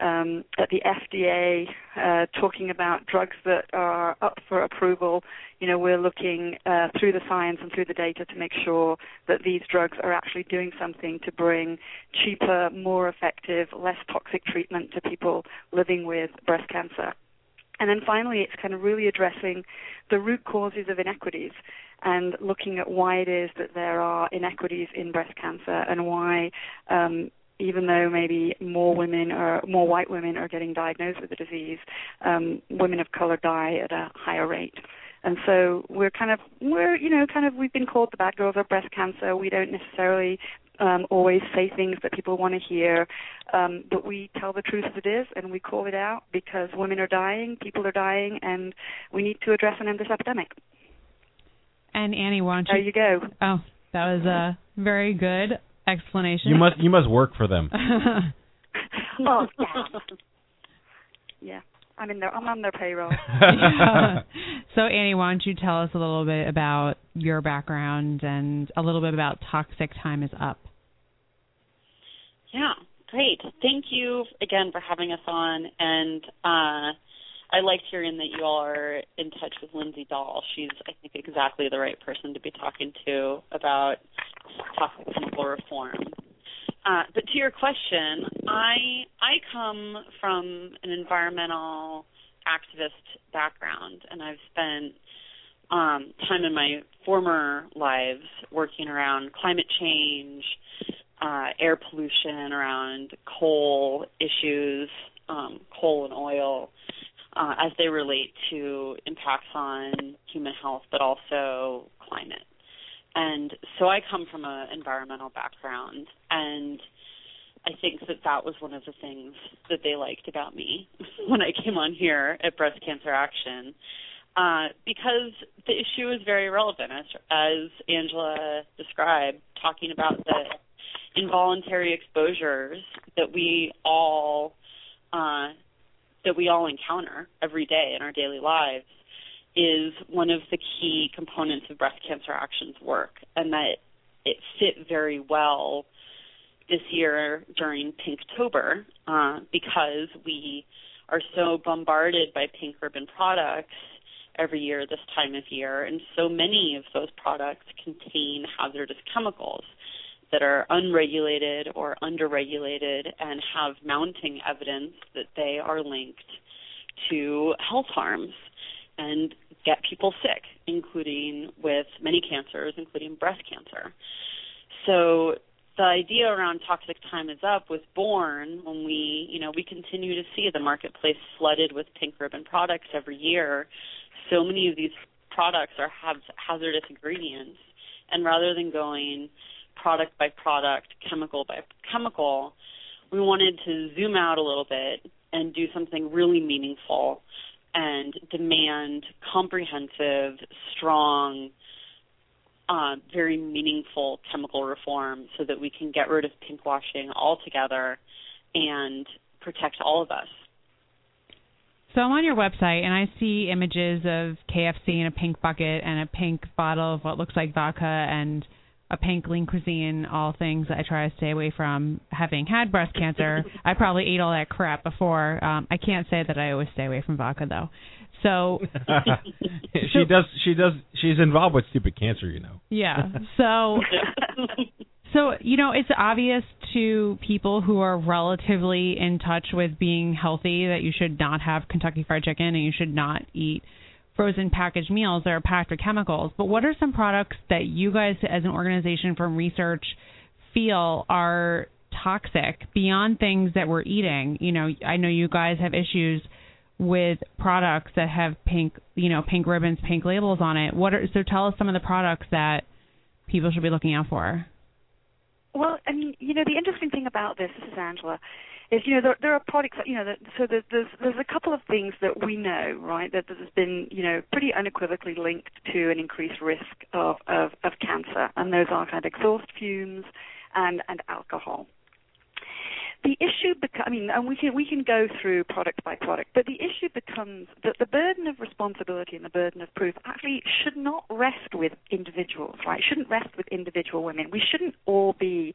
um, at the FDA uh, talking about drugs that are up for approval, you know, we're looking uh, through the science and through the data to make sure that these drugs are actually doing something to bring cheaper, more effective, less toxic treatment to people living with breast cancer. And then finally, it's kind of really addressing the root causes of inequities and looking at why it is that there are inequities in breast cancer and why um, even though maybe more women or more white women are getting diagnosed with the disease, um, women of color die at a higher rate. And so we're kind of we're you know kind of we've been called the bad girls of breast cancer. We don't necessarily um, always say things that people want to hear, um, but we tell the truth as it is, and we call it out because women are dying, people are dying, and we need to address and end this epidemic. And Annie, why don't you? There you go. Oh, that was a very good explanation. You must you must work for them. oh, yeah. yeah. I'm in their I'm on their payroll. Yeah. So Annie, why don't you tell us a little bit about your background and a little bit about Toxic Time is Up? Yeah, great. Thank you again for having us on. And uh, I liked hearing that you all are in touch with Lindsay Dahl. She's, I think, exactly the right person to be talking to about toxic chemical reform. Uh, but to your question, I I come from an environmental activist background, and I've spent um, time in my former lives working around climate change, uh, air pollution, around coal issues, um, coal and oil, uh, as they relate to impacts on human health, but also climate. And so I come from an environmental background, and I think that that was one of the things that they liked about me when I came on here at Breast Cancer Action, uh, because the issue is very relevant, as, as Angela described, talking about the involuntary exposures that we all uh, that we all encounter every day in our daily lives is one of the key components of breast cancer action's work, and that it fit very well this year during Pinktober uh, because we are so bombarded by pink ribbon products every year this time of year, and so many of those products contain hazardous chemicals that are unregulated or underregulated and have mounting evidence that they are linked to health harms and get people sick, including with many cancers, including breast cancer. So the idea around toxic time is up was born when we, you know, we continue to see the marketplace flooded with pink ribbon products every year. So many of these products are have hazardous ingredients, and rather than going product by product, chemical by chemical, we wanted to zoom out a little bit and do something really meaningful and demand comprehensive, strong, uh, very meaningful chemical reform so that we can get rid of pinkwashing altogether and protect all of us. So I'm on your website and I see images of KFC in a pink bucket and a pink bottle of what looks like vodka and a pink lean cuisine, all things that I try to stay away from. Having had breast cancer, I probably ate all that crap before. Um, I can't say that I always stay away from vodka though. So she does. She does. She's involved with stupid cancer, you know. Yeah. So. So, you know, it's obvious to people who are relatively in touch with being healthy that you should not have Kentucky Fried Chicken and you should not eat frozen packaged meals that are packed with chemicals. But what are some products that you guys, as an organization from research, feel are toxic beyond things that we're eating? You know, I know you guys have issues with products that have pink, you know, pink ribbons, pink labels on it. What are so? Tell us some of the products that people should be looking out for. Well, I mean, you know, the interesting thing about this, this is Angela, is you know there, there are products that you know that, so there's, there's there's a couple of things that we know right that has been you know pretty unequivocally linked to an increased risk of of, of cancer, and those are kind of exhaust fumes and and alcohol the issue becomes, I mean, and we can we can go through product by product, but the issue becomes that the burden of responsibility and the burden of proof actually should not rest with individuals, right? It shouldn't rest with individual women. We shouldn't all be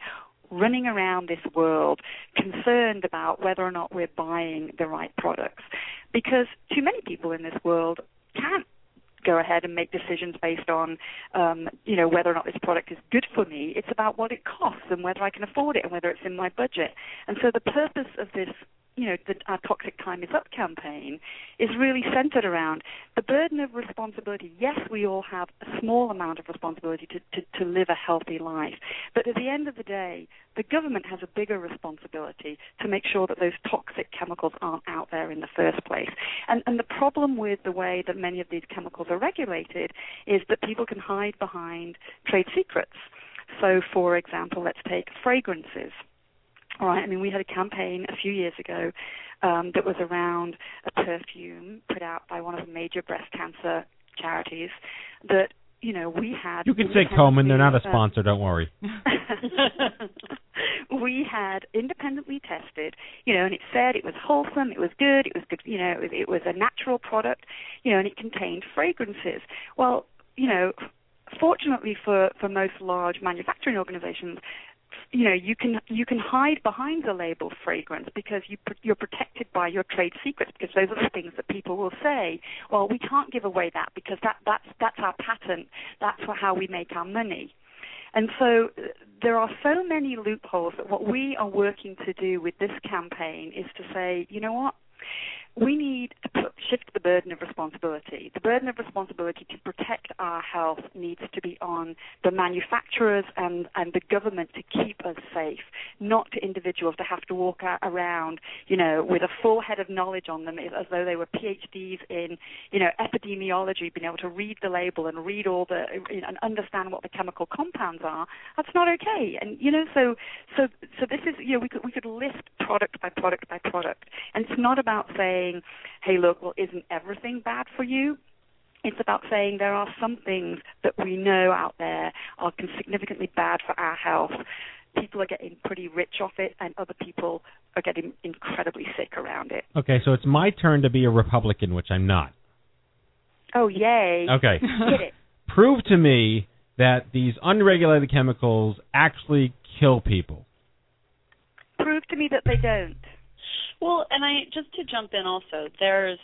running around this world concerned about whether or not we're buying the right products, because too many people in this world can't go ahead and make decisions based on, um, you know, whether or not this product is good for me. It's about what it costs and whether I can afford it and whether it's in my budget. And so the purpose of this you know, the, our Toxic Time is Up campaign is really centered around the burden of responsibility. Yes, we all have a small amount of responsibility to, to, to live a healthy life, but at the end of the day, the government has a bigger responsibility to make sure that those toxic chemicals aren't out there in the first place. And, and the problem with the way that many of these chemicals are regulated is that people can hide behind trade secrets. So, for example, let's take fragrances all right. I mean, we had a campaign a few years ago um, that was around a perfume put out by one of the major breast cancer charities that you know we had. You can say Komen; they're not a sponsor. don't worry. we had independently tested, you know, and it said it was wholesome, it was good, it was good, you know, it was, it was a natural product, you know, and it contained fragrances. Well, you know, fortunately for for most large manufacturing organizations, you know you can you can hide behind the label fragrance because you you're protected by your trade secrets because those are the things that people will say well we can't give away that because that that's that's our patent. That's how we make our money. And so there are so many loopholes that what we are working to do with this campaign is to say you know what? We need to put, shift the burden of responsibility. The burden of responsibility to protect our health needs to be on the manufacturers and, and the government to keep us safe, not to individuals to have to walk around, you know, with a full head of knowledge on them as though they were PhDs in, you know, epidemiology, being able to read the label and read all the and understand what the chemical compounds are. That's not okay. And you know, so so so this is you know we could we could list product by product by product, and it's not about saying hey, look, well, isn't everything bad for you? It's about saying there are some things that we know out there are significantly bad for our health. People are getting pretty rich off it, and other people are getting incredibly sick around it. Okay, so it's my turn to be a Republican, which I'm not. Oh, yay. Okay. Get it. Prove to me that these unregulated chemicals actually kill people. Prove to me that they don't. Well, and I just to jump in also, there's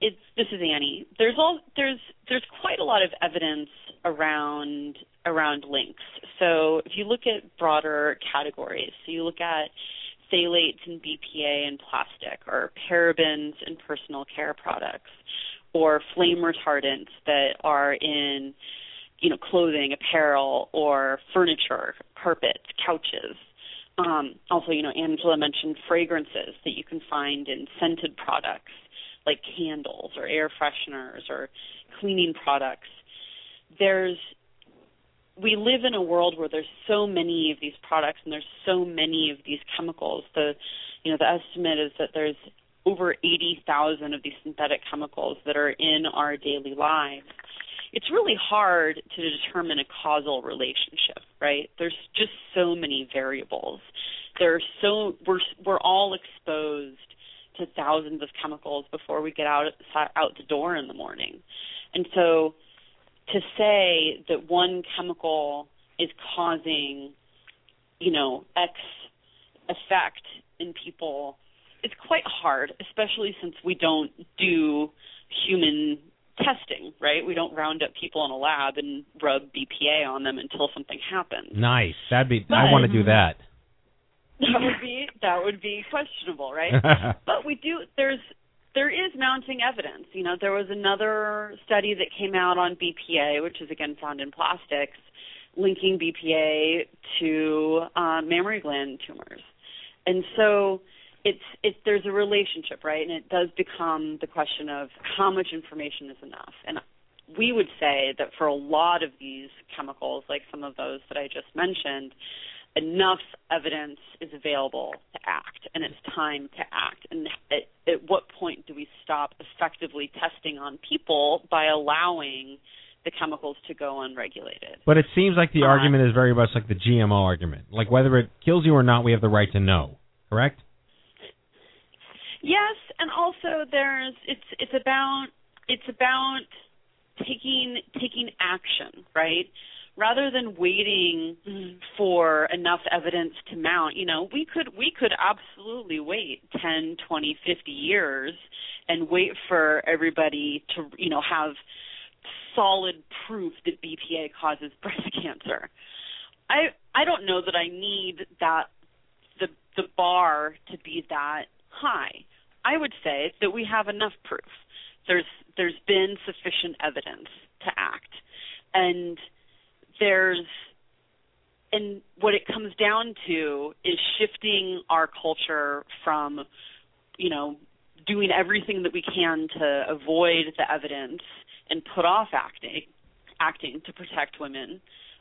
it's this is Annie. There's all there's there's quite a lot of evidence around around links. So if you look at broader categories, so you look at phthalates and BPA and plastic, or parabens in personal care products, or flame retardants that are in you know clothing, apparel, or furniture, carpets, couches. Um, also, you know, Angela mentioned fragrances that you can find in scented products like candles or air fresheners or cleaning products. There's we live in a world where there's so many of these products and there's so many of these chemicals. The you know, the estimate is that there's over 80,000 of these synthetic chemicals that are in our daily lives it's really hard to determine a causal relationship, right? There's just so many variables. There are so we're we're all exposed to thousands of chemicals before we get out out the door in the morning. And so to say that one chemical is causing, you know, X effect in people it's quite hard, especially since we don't do human testing, right? We don't round up people in a lab and rub BPA on them until something happens. Nice. That'd be. But, I want to do that. That would be that would be questionable, right? but we do. There's there is mounting evidence. You know, there was another study that came out on BPA, which is again found in plastics, linking BPA to uh, mammary gland tumors, and so it's it's there's a relationship, right? And it does become the question of how much information is enough. And we would say that for a lot of these chemicals, like some of those that I just mentioned, enough evidence is available to act, and it's time to act. And at, at what point do we stop effectively testing on people by allowing the chemicals to go unregulated? But it seems like the argument is very much like the GMO argument. Like whether it kills you or not, we have the right to know. Correct? Yes, and also there's it's it's about it's about taking taking action, right? Rather than waiting mm-hmm. for enough evidence to mount, you know, we could we could absolutely wait 10, 20, 50 years and wait for everybody to, you know, have solid proof that BPA causes breast cancer. I I don't know that I need that the the bar to be that high. I would say that we have enough proof. There's there's been sufficient evidence to act. And there's and what it comes down to is shifting our culture from you know doing everything that we can to avoid the evidence and put off acting acting to protect women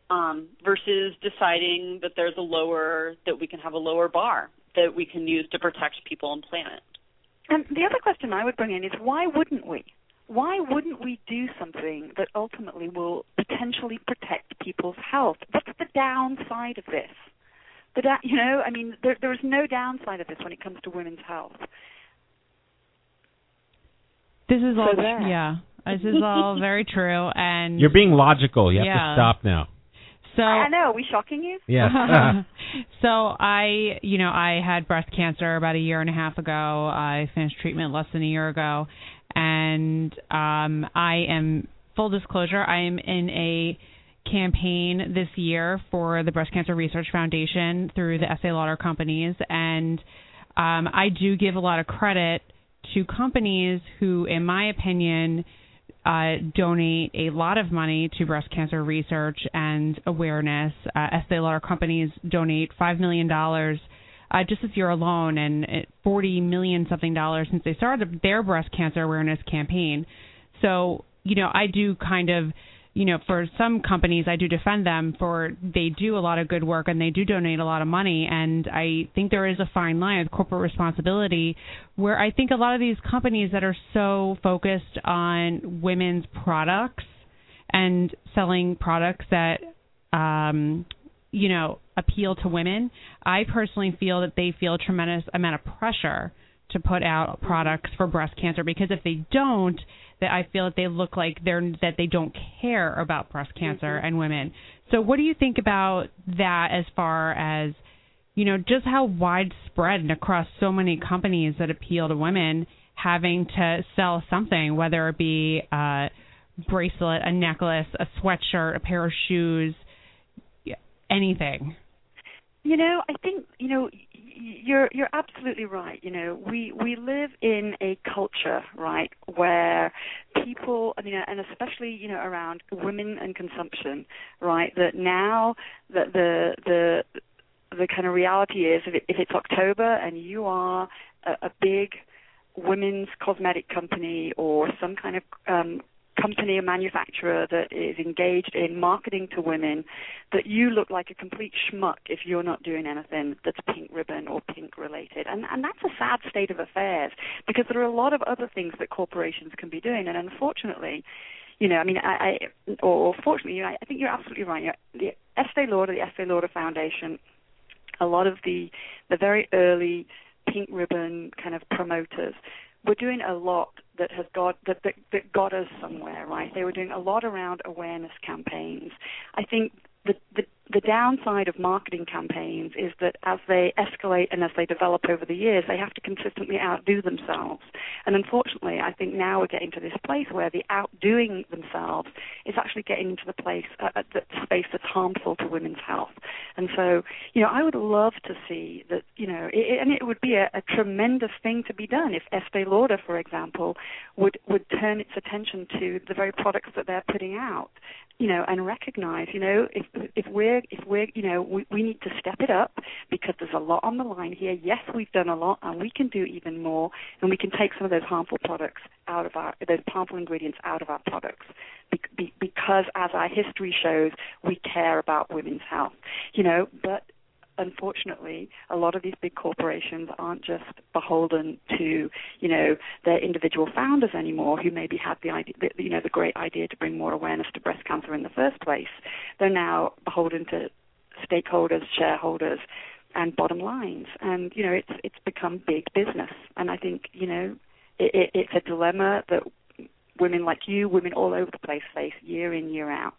um, versus deciding that there's a lower that we can have a lower bar that we can use to protect people and planet. And the other question I would bring in is why wouldn't we? Why wouldn't we do something that ultimately will potentially protect people's health? What's the downside of this? The da- you know, I mean, there, there is no downside of this when it comes to women's health. This is all So there. yeah. This is all very true, and You're being logical. You have Yeah. to stop now. so I know. Are we shocking you? Yes. so I, you know, I had breast cancer about a year and a half ago. I finished treatment less than a year ago, and um, I am full disclosure. I am in a campaign this year for the Breast Cancer Research Foundation through the Estee Lauder companies, and um, I do give a lot of credit to companies who, in my opinion, uh, donate a lot of money to breast cancer research and awareness. Uh, Estee Lauder companies donate five million dollars uh, just this year alone, and it- forty million something dollars since they started their breast cancer awareness campaign. So, you know, I do kind of, you know, for some companies, I do defend them for they do a lot of good work and they do donate a lot of money. And I think there is a fine line of corporate responsibility where I think a lot of these companies that are so focused on women's products and selling products that, um, you know, appeal to women, I personally feel that they feel a tremendous amount of pressure to put out products for breast cancer because if they don't, that I feel that they look like they're that they don't care about breast mm-hmm. cancer and women. So what do you think about that as far as you know just how widespread and across so many companies that appeal to women having to sell something whether it be a bracelet, a necklace, a sweatshirt, a pair of shoes, anything. You know, I think you know you're you're absolutely right. You know, we we live in a culture, right, where people, I mean, and especially you know around women and consumption, right, that now that the the the kind of reality is if, it, if it's October and you are a, a big women's cosmetic company or some kind of um, company or manufacturer that is engaged in marketing to women, that you look like a complete schmuck if you're not doing anything that's pink ribbon or pink related. And and that's a sad state of affairs because there are a lot of other things that corporations can be doing. And unfortunately, you know, I mean, I, I or, or fortunately, you know, I, think you're absolutely right. You know, the Estee Lauder, the Estee Lauder Foundation, a lot of the the very early pink ribbon kind of promoters were doing a lot that has got that, that that got us somewhere, right? They were doing a lot around awareness campaigns. I think the the the downside of marketing campaigns is that as they escalate and as they develop over the years, they have to consistently outdo themselves. And unfortunately, I think now we're getting to this place where the outdoing themselves is actually getting into the place, uh, uh the space that's harmful to women's health. And so, you know, I would love to see that, you know, it, and it would be a, a tremendous thing to be done if Estee Lauder, for example, would would turn its attention to the very products that they're putting out you know, and recognize, you know, if if we're if we're, you know, we, we need to step it up because there's a lot on the line here. Yes, we've done a lot, and we can do even more, and we can take some of those harmful products out of our those harmful ingredients out of our products, be, be, because as our history shows, we care about women's health, you know. But unfortunately, a lot of these big corporations aren't just beholden to, you know, their individual founders anymore, who maybe had the idea, you know, the great idea to bring more awareness to breast cancer in the first place. They're now beholden to stakeholders, shareholders, and bottom lines. And you know, it's it's become big business. And I think you know, it, it, it's a dilemma that women like you, women all over the place, face year in year out.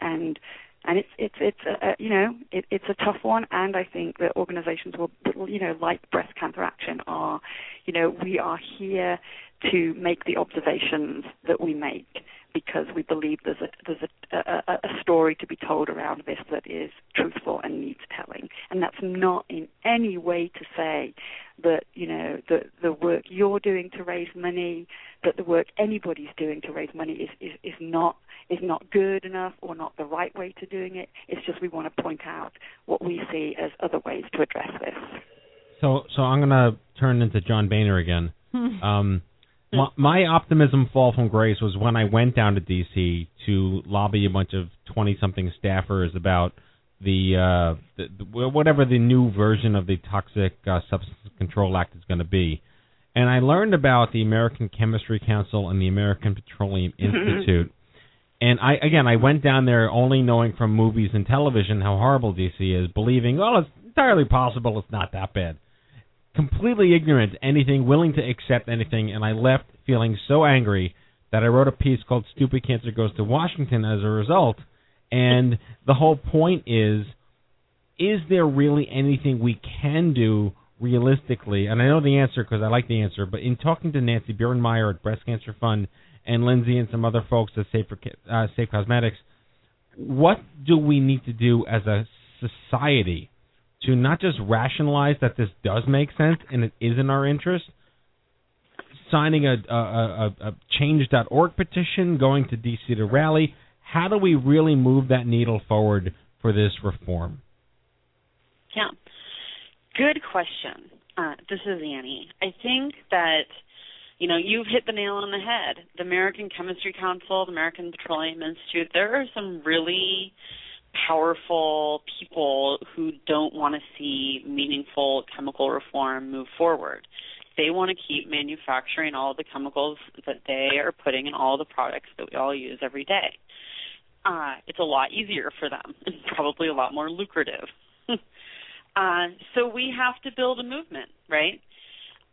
And and it's it's it's a, you know it, it's a tough one. And i think that organizations will, will you know like breast cancer action are you know we are here to make the observations that we make because we believe there's a there's a, a, a story to be told around this that is truthful and needs telling and that's not in any way to say that you know the the work you're doing to raise money that the work anybody's doing to raise money is is, is not is not good enough or not the right way to doing it. It's just we want to point out what we see as other ways to address this. So, so I'm going to turn into John Boehner again. um, my, my optimism fall from grace was when I went down to D.C. to lobby a bunch of 20-something staffers about the, uh, the, the whatever the new version of the Toxic uh, Substance Control Act is going to be. And I learned about the American Chemistry Council and the American Petroleum Institute and I again, I went down there only knowing from movies and television how horrible DC is, believing, well, it's entirely possible it's not that bad. Completely ignorant to anything, willing to accept anything, and I left feeling so angry that I wrote a piece called "Stupid Cancer Goes to Washington" as a result. And the whole point is, is there really anything we can do realistically? And I know the answer because I like the answer. But in talking to Nancy Buermeyer at Breast Cancer Fund and Lindsay and some other folks at Safe, uh, Safe Cosmetics, what do we need to do as a society to not just rationalize that this does make sense and it is in our interest, signing a, a, a, a change.org petition, going to DC to rally, how do we really move that needle forward for this reform? Yeah, good question. Uh, this is Annie. I think that you know, you've hit the nail on the head. The American Chemistry Council, the American Petroleum Institute, there are some really powerful people who don't want to see meaningful chemical reform move forward. They want to keep manufacturing all the chemicals that they are putting in all the products that we all use every day. Uh, it's a lot easier for them and probably a lot more lucrative. uh, so we have to build a movement, right?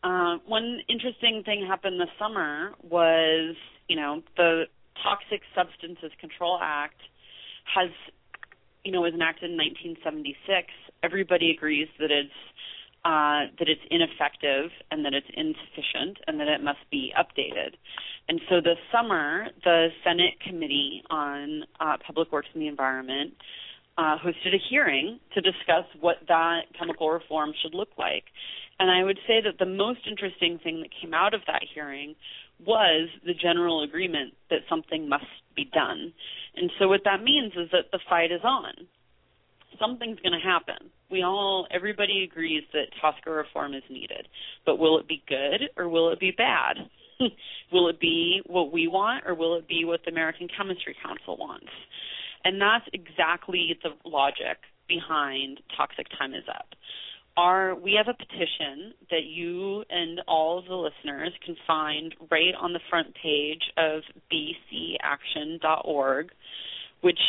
Uh, one interesting thing happened this summer was, you know, the Toxic Substances Control Act has, you know, was enacted in 1976. Everybody agrees that it's uh, that it's ineffective and that it's insufficient and that it must be updated. And so this summer, the Senate Committee on uh, Public Works and the Environment uh, hosted a hearing to discuss what that chemical reform should look like. And I would say that the most interesting thing that came out of that hearing was the general agreement that something must be done. And so what that means is that the fight is on. Something's going to happen. We all, everybody agrees that TSCA reform is needed. But will it be good or will it be bad? will it be what we want or will it be what the American Chemistry Council wants? And that's exactly the logic behind Toxic Time is Up we have a petition that you and all of the listeners can find right on the front page of bcaction.org which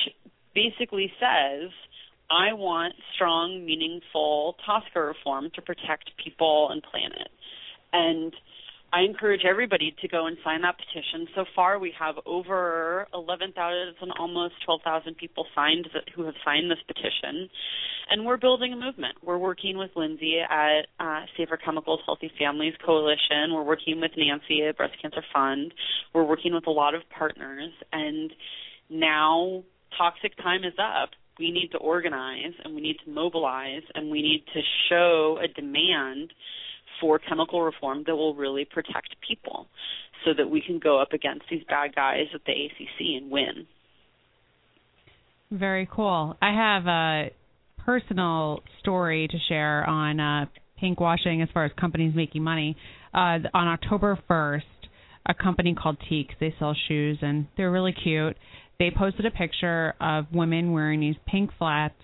basically says I want strong meaningful TSCA reform to protect people and planet. And I encourage everybody to go and sign that petition. So far, we have over 11,000, almost 12,000 people signed that, who have signed this petition, and we're building a movement. We're working with Lindsay at uh, Safer Chemicals Healthy Families Coalition. We're working with Nancy at Breast Cancer Fund. We're working with a lot of partners, and now toxic time is up. We need to organize and we need to mobilize and we need to show a demand for chemical reform that will really protect people so that we can go up against these bad guys at the ACC and win. Very cool. I have a personal story to share on uh, pink washing as far as companies making money. Uh, on October 1st, a company called Tieks, they sell shoes and they're really cute. They posted a picture of women wearing these pink flats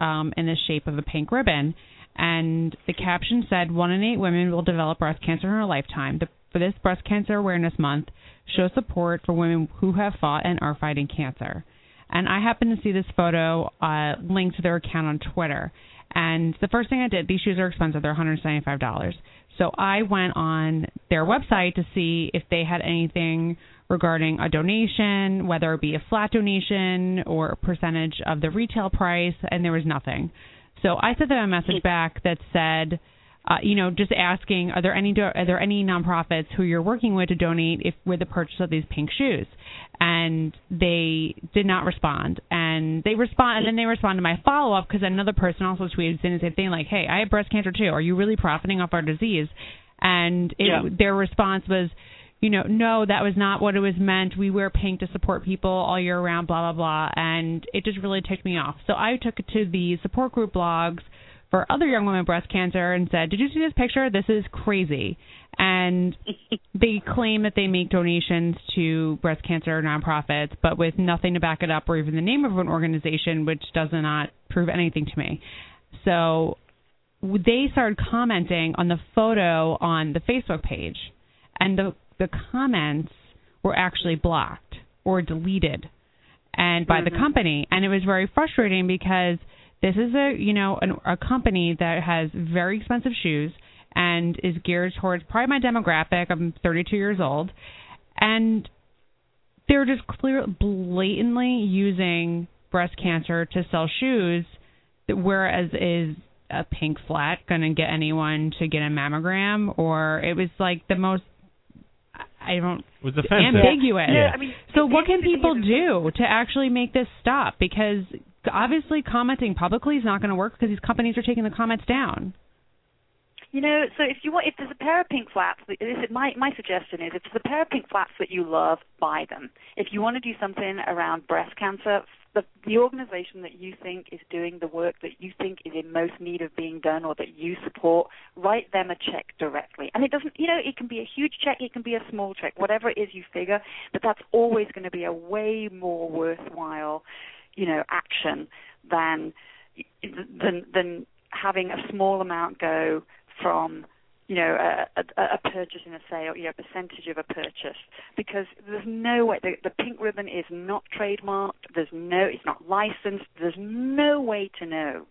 um, in the shape of a pink ribbon and the caption said one in eight women will develop breast cancer in her lifetime. The, for this Breast Cancer Awareness Month, show support for women who have fought and are fighting cancer. And I happened to see this photo uh, linked to their account on Twitter. And the first thing I did, these shoes are expensive; they're $175. So I went on their website to see if they had anything regarding a donation, whether it be a flat donation or a percentage of the retail price, and there was nothing. So I sent them a message back that said, uh, you know, just asking, are there any do- are there any nonprofits who you're working with to donate if with the purchase of these pink shoes? And they did not respond. And they respond, and then they respond to my follow up because another person also tweeted saying the same thing, like, "Hey, I have breast cancer too. Are you really profiting off our disease?" And it, Yeah. their response was, you know, no, that was not what it was meant. We wear pink to support people all year round, blah, blah, blah. And it just really ticked me off. So I took it to the support group blogs for other young women with breast cancer and said, Did you see this picture? This is crazy. And they claim that they make donations to breast cancer nonprofits, but with nothing to back it up or even the name of an organization, which does not prove anything to me. So they started commenting on the photo on the Facebook page, and the the comments were actually blocked or deleted and by the Mhm. company. And it was very frustrating because this is a you know an, a company that has very expensive shoes and is geared towards probably my demographic. I'm 32 years old. And they're just clear blatantly using breast cancer to sell shoes whereas is a pink flat going to get anyone to get a mammogram? Or it was like the most I don't It was offensive. ambiguous. Yeah, I mean, so what can people do to actually make this stop? Because obviously commenting publicly is not going to work because these companies are taking the comments down. You know, so if you want, if there's a pair of pink flats, this is my my suggestion is if there's a pair of pink flats that you love, buy them. If you want to do something around breast cancer, the the organization that you think is doing the work that you think is in most need of being done or that you support, write them a check directly. And it doesn't, you know, it can be a huge check, it can be a small check, whatever it is you figure, but that's always going to be a way more worthwhile, you know, action than than than having a small amount go from you know a, a, a purchase in a sale, you know, a percentage of a purchase, because there's no way the, the pink ribbon is not trademarked. There's no, it's not licensed. There's no way to know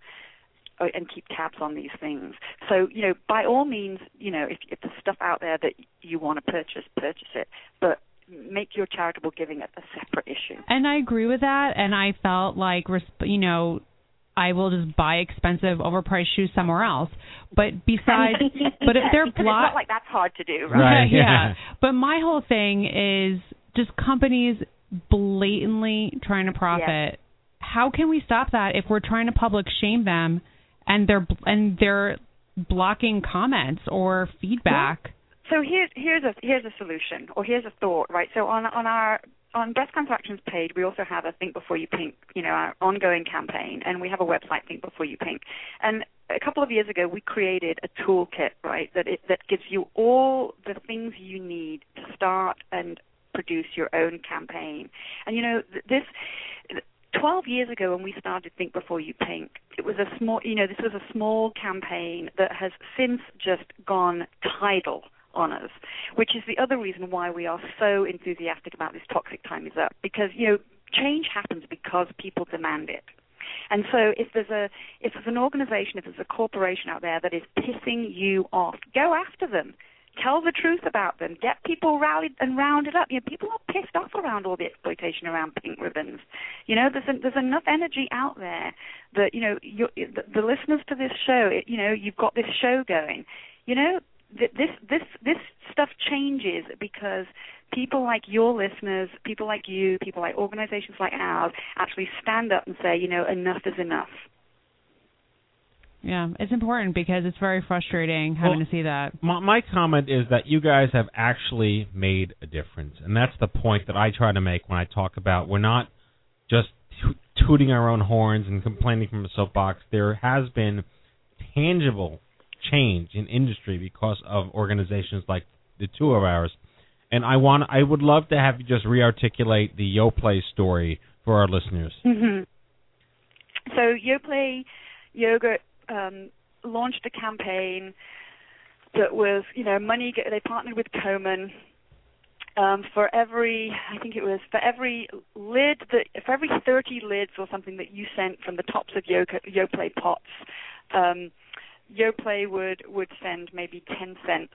uh, and keep tabs on these things. So you know, by all means, you know, if, if there's stuff out there that you want to purchase, purchase it, but make your charitable giving a, a separate issue. And I agree with that. And I felt like, you know, I will just buy expensive, overpriced shoes somewhere else. But besides, but if they're Because it's blocked, not like that's hard to do, Right. yeah. But my whole thing is just companies blatantly trying to profit. How can we stop that if we're trying to public shame them and they're and they're blocking comments or feedback? So here's here's a here's a solution or here's a thought, right? So on on our on Breast Cancer Actions page, we also have a Think Before You Pink, you know, our ongoing campaign, and we have a website, Think Before You Pink. And a couple of years ago, we created a toolkit, right, that it, that gives you all the things you need to start and produce your own campaign. And you know, this 12 years ago when we started Think Before You Pink, it was a small, you know, this was a small campaign that has since just gone tidal on us, which is the other reason why we are so enthusiastic about this toxic time is up because, you know, change happens because people demand it. And so if there's a if there's an organization, if there's a corporation out there that is pissing you off, go after them. tell the truth about them, get people rallied and rounded up. You know, people are pissed off around all the exploitation around pink ribbons. You know, there's a, there's enough energy out there that you know the, the listeners to this show. It, you know, you've got this show going. You know, th- this this this stuff changes because people like your listeners, people like you, people like organizations like ours actually stand up and say, you know, enough is enough. Yeah, it's important because it's very frustrating having Well, to see that. My, my comment is that you guys have actually made a difference, and that's the point that I try to make when I talk about we're not just to- tooting our own horns and complaining from a soapbox. There has been tangible change in industry because of organizations like the two of ours. And I want I would love to have you just rearticulate the Yoplait story for our listeners. hmm So Yoplait Yogurt um, launched a campaign that was, you know, money. They partnered with Komen. Um, for every, I think it was for every lid that, for every 30 lids or something that you sent from the tops of Yo- Yoplait pots, um, Yoplait would would send maybe 10 cents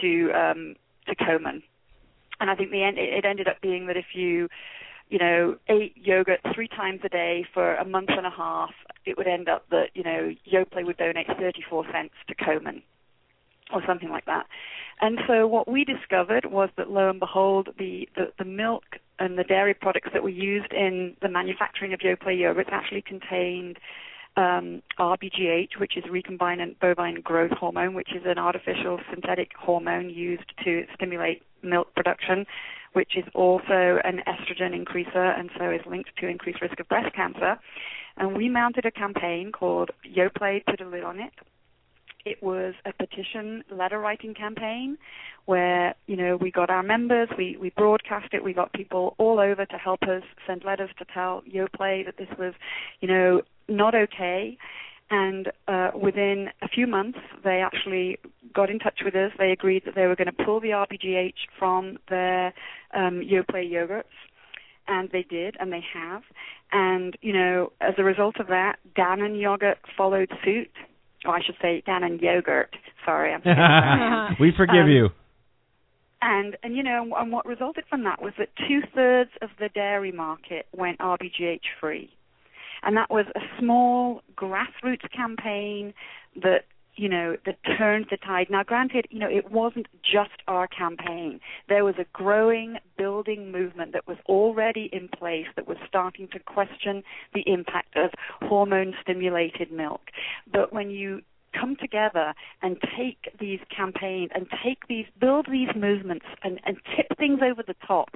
to um, to Komen. And I think the end, it ended up being that if you you know, ate yogurt three times a day for a month and a half, it would end up that, you know, Yoplait would donate 34 cents to Komen or something like that. And so what we discovered was that lo and behold, the, the, the milk and the dairy products that were used in the manufacturing of Yoplait yogurts actually contained um, RBGH, which is recombinant bovine growth hormone, which is an artificial synthetic hormone used to stimulate milk production, which is also an estrogen increaser and so is linked to increased risk of breast cancer. And we mounted a campaign called Yoplait Put a Lid on It. It was a petition letter writing campaign where, you know, we got our members, we, we broadcast it, we got people all over to help us send letters to tell Yoplait that this was, you know, not okay. And uh, within a few months, they actually got in touch with us. They agreed that they were going to pull the RBGH from their um, Yoplait yogurts, and they did, and they have. And you know, as a result of that, Dannon yogurt followed suit. Or I should say Dannon yogurt. Sorry, I'm. we forgive Um, you. and and you know, and what resulted from that was that two thirds of the dairy market went RBGH free, and that was a small grassroots campaign that you know that turned the tide. Now, granted, you know it wasn't just our campaign. There was a growing, building movement that was already in place that was starting to question the impact of hormone-stimulated milk. But when you come together and take these campaigns and take these build these movements and, and tip things over the top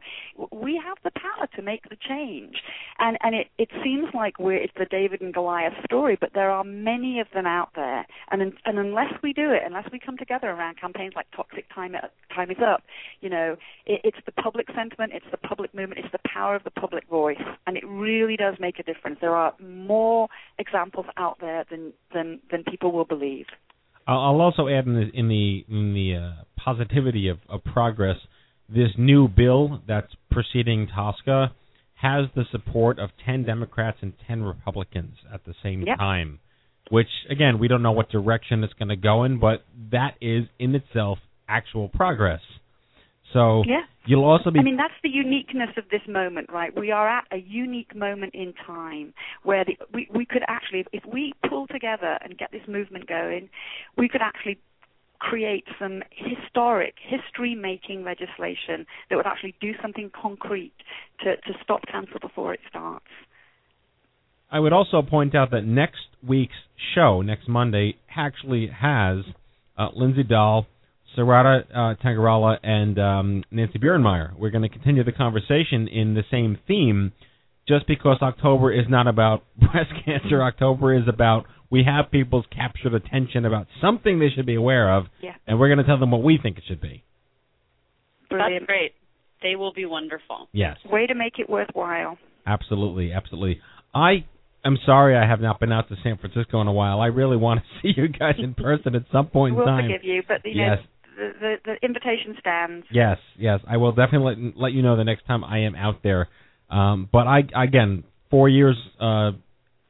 we have the power to make the change. And and it it seems like we're it's the david and goliath story but there are many of them out there. And and unless we do it unless we come together around campaigns like toxic time uh, time is up you know it, it's the public sentiment it's the public movement it's the power of the public voice. And it really does make a difference. There are more examples out there than than than people will believe I'll I'll also add in the in the in the uh, positivity of, of progress. This new bill that's proceeding TSCA has the support of ten Democrats and ten Republicans at the same Yep. time, which again we don't know what direction it's going to go in, but that is in itself actual progress. So Yeah. You'll also be I mean, that's the uniqueness of this moment, right? We are at a unique moment in time where the, we, we could actually, if, we pull together and get this movement going, we could actually create some historic, history making legislation that would actually do something concrete to, to stop cancer before it starts. I would also point out that next week's show, next Monday, actually has uh, Lindsay Dahl, Sarada uh, Tangirala, and um, Nancy Buermeyer. We're going to continue the conversation in the same theme, just because October is not about breast cancer. October is about we have people's captured attention about something they should be aware of, Yeah. and we're going to tell them what we think it should be. Brilliant. That's great. They will be wonderful. Yes. Way to make it worthwhile. Absolutely, absolutely. I am sorry I have not been out to San Francisco in a while. I really want to see you guys in person at some point in we'll forgive you, but you yes, know, the, the, the invitation stands. yes, yes. I will definitely let, let you know the next time I am out there. Um, but I again, four years, uh,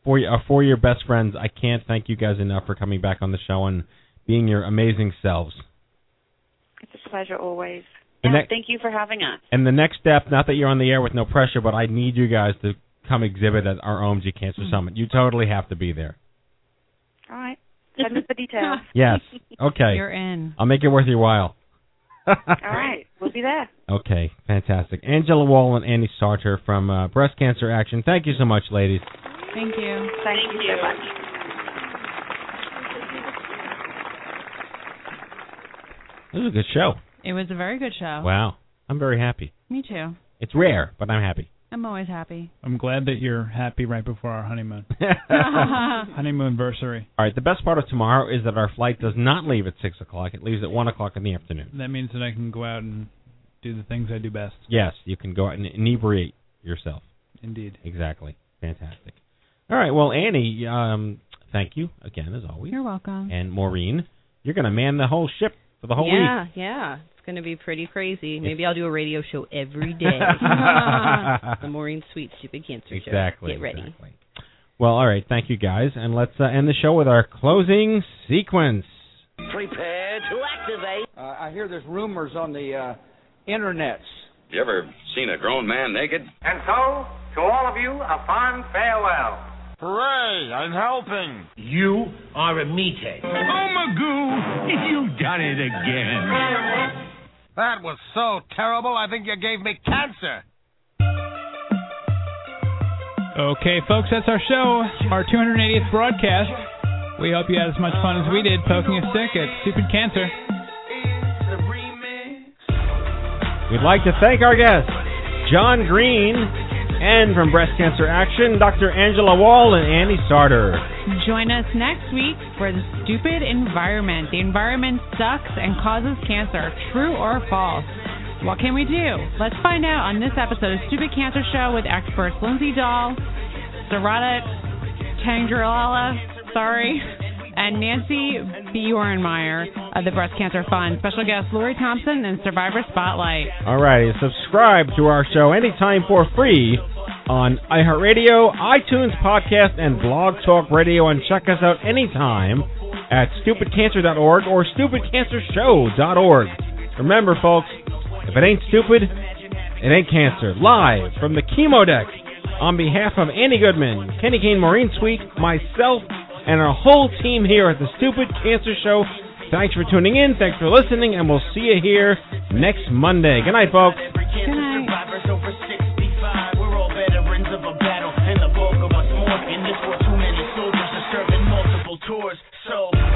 four uh, four year best friends. I can't thank you guys enough for coming back on the show and being your amazing selves. It's a pleasure always. Yeah, next- thank you for having us. And the next step, not that you're on the air with no pressure, but I need you guys to come exhibit at our OMG Cancer Summit. You totally have to be there. All right. Send us the details. Yes. Okay. You're in. I'll make it worth your while. All right. We'll be there. Okay, fantastic. Angela Wall and Annie Sartor from uh, Breast Cancer Action. Thank you so much, ladies. Thank you. Thank, Thank you so much. This was a good show. It was a very good show. Wow. I'm very happy. Me too. It's rare, but I'm happy. I'm always happy. I'm glad that you're happy right before our honeymoon. honeymoon anniversary. All right, the best part of tomorrow is that our flight does not leave at 6 o'clock. It leaves at 1 o'clock in the afternoon. That means that I can go out and do the things I do best. Yes, you can go out and inebriate yourself. Indeed. Exactly. Fantastic. All right, well, Annie, um, thank you again, as always. You're welcome. And Maureen, you're going to man the whole ship for the whole yeah, week. yeah. It's going to be pretty crazy. Maybe I'll do a radio show every day. the Maureen Sweet Stupid Cancer Show. Exactly. Get ready. Exactly. Well, all right. Thank you, guys. And let's uh, end the show with our closing sequence. Prepare to activate. Uh, I hear there's rumors on the uh, internets. Have you ever seen a grown man naked? And so, to all of you, a fond farewell. Hooray, I'm helping. You are a meathead. Oh, Magoo, you've done it again. That was so terrible, I think you gave me cancer. Okay, folks, that's our show, our 280th broadcast. We hope you had as much fun as we did poking a stick at stupid cancer. We'd like to thank our guests, John Greene, and from Breast Cancer Action, Dr. Angela Wall and Annie Sartor. Join us next week for the stupid environment. The environment sucks and causes cancer. True or false? What can we do? Let's find out on this episode of Stupid Cancer Show with experts Lindsay Dahl, Sarada Tangirala, sorry, and Nancy Buermeyer of the Breast Cancer Fund. Special guest Lori Thompson and Survivor Spotlight. All right, subscribe to our show anytime for free on iHeartRadio, iTunes Podcast, and Blog Talk Radio, and check us out anytime at stupidcancer.org or stupidcancershow.org. Remember, folks, if it ain't stupid, it ain't cancer. Live from the chemo deck on behalf of Annie Goodman, Kenny Kane, Maureen Sweet, myself, and our whole team here at the Stupid Cancer Show. Thanks for tuning in. Thanks for listening, and we'll see you here next Monday. Good night, folks. Good night. Bulk of us morphing. This war too many soldiers are serving multiple tours. So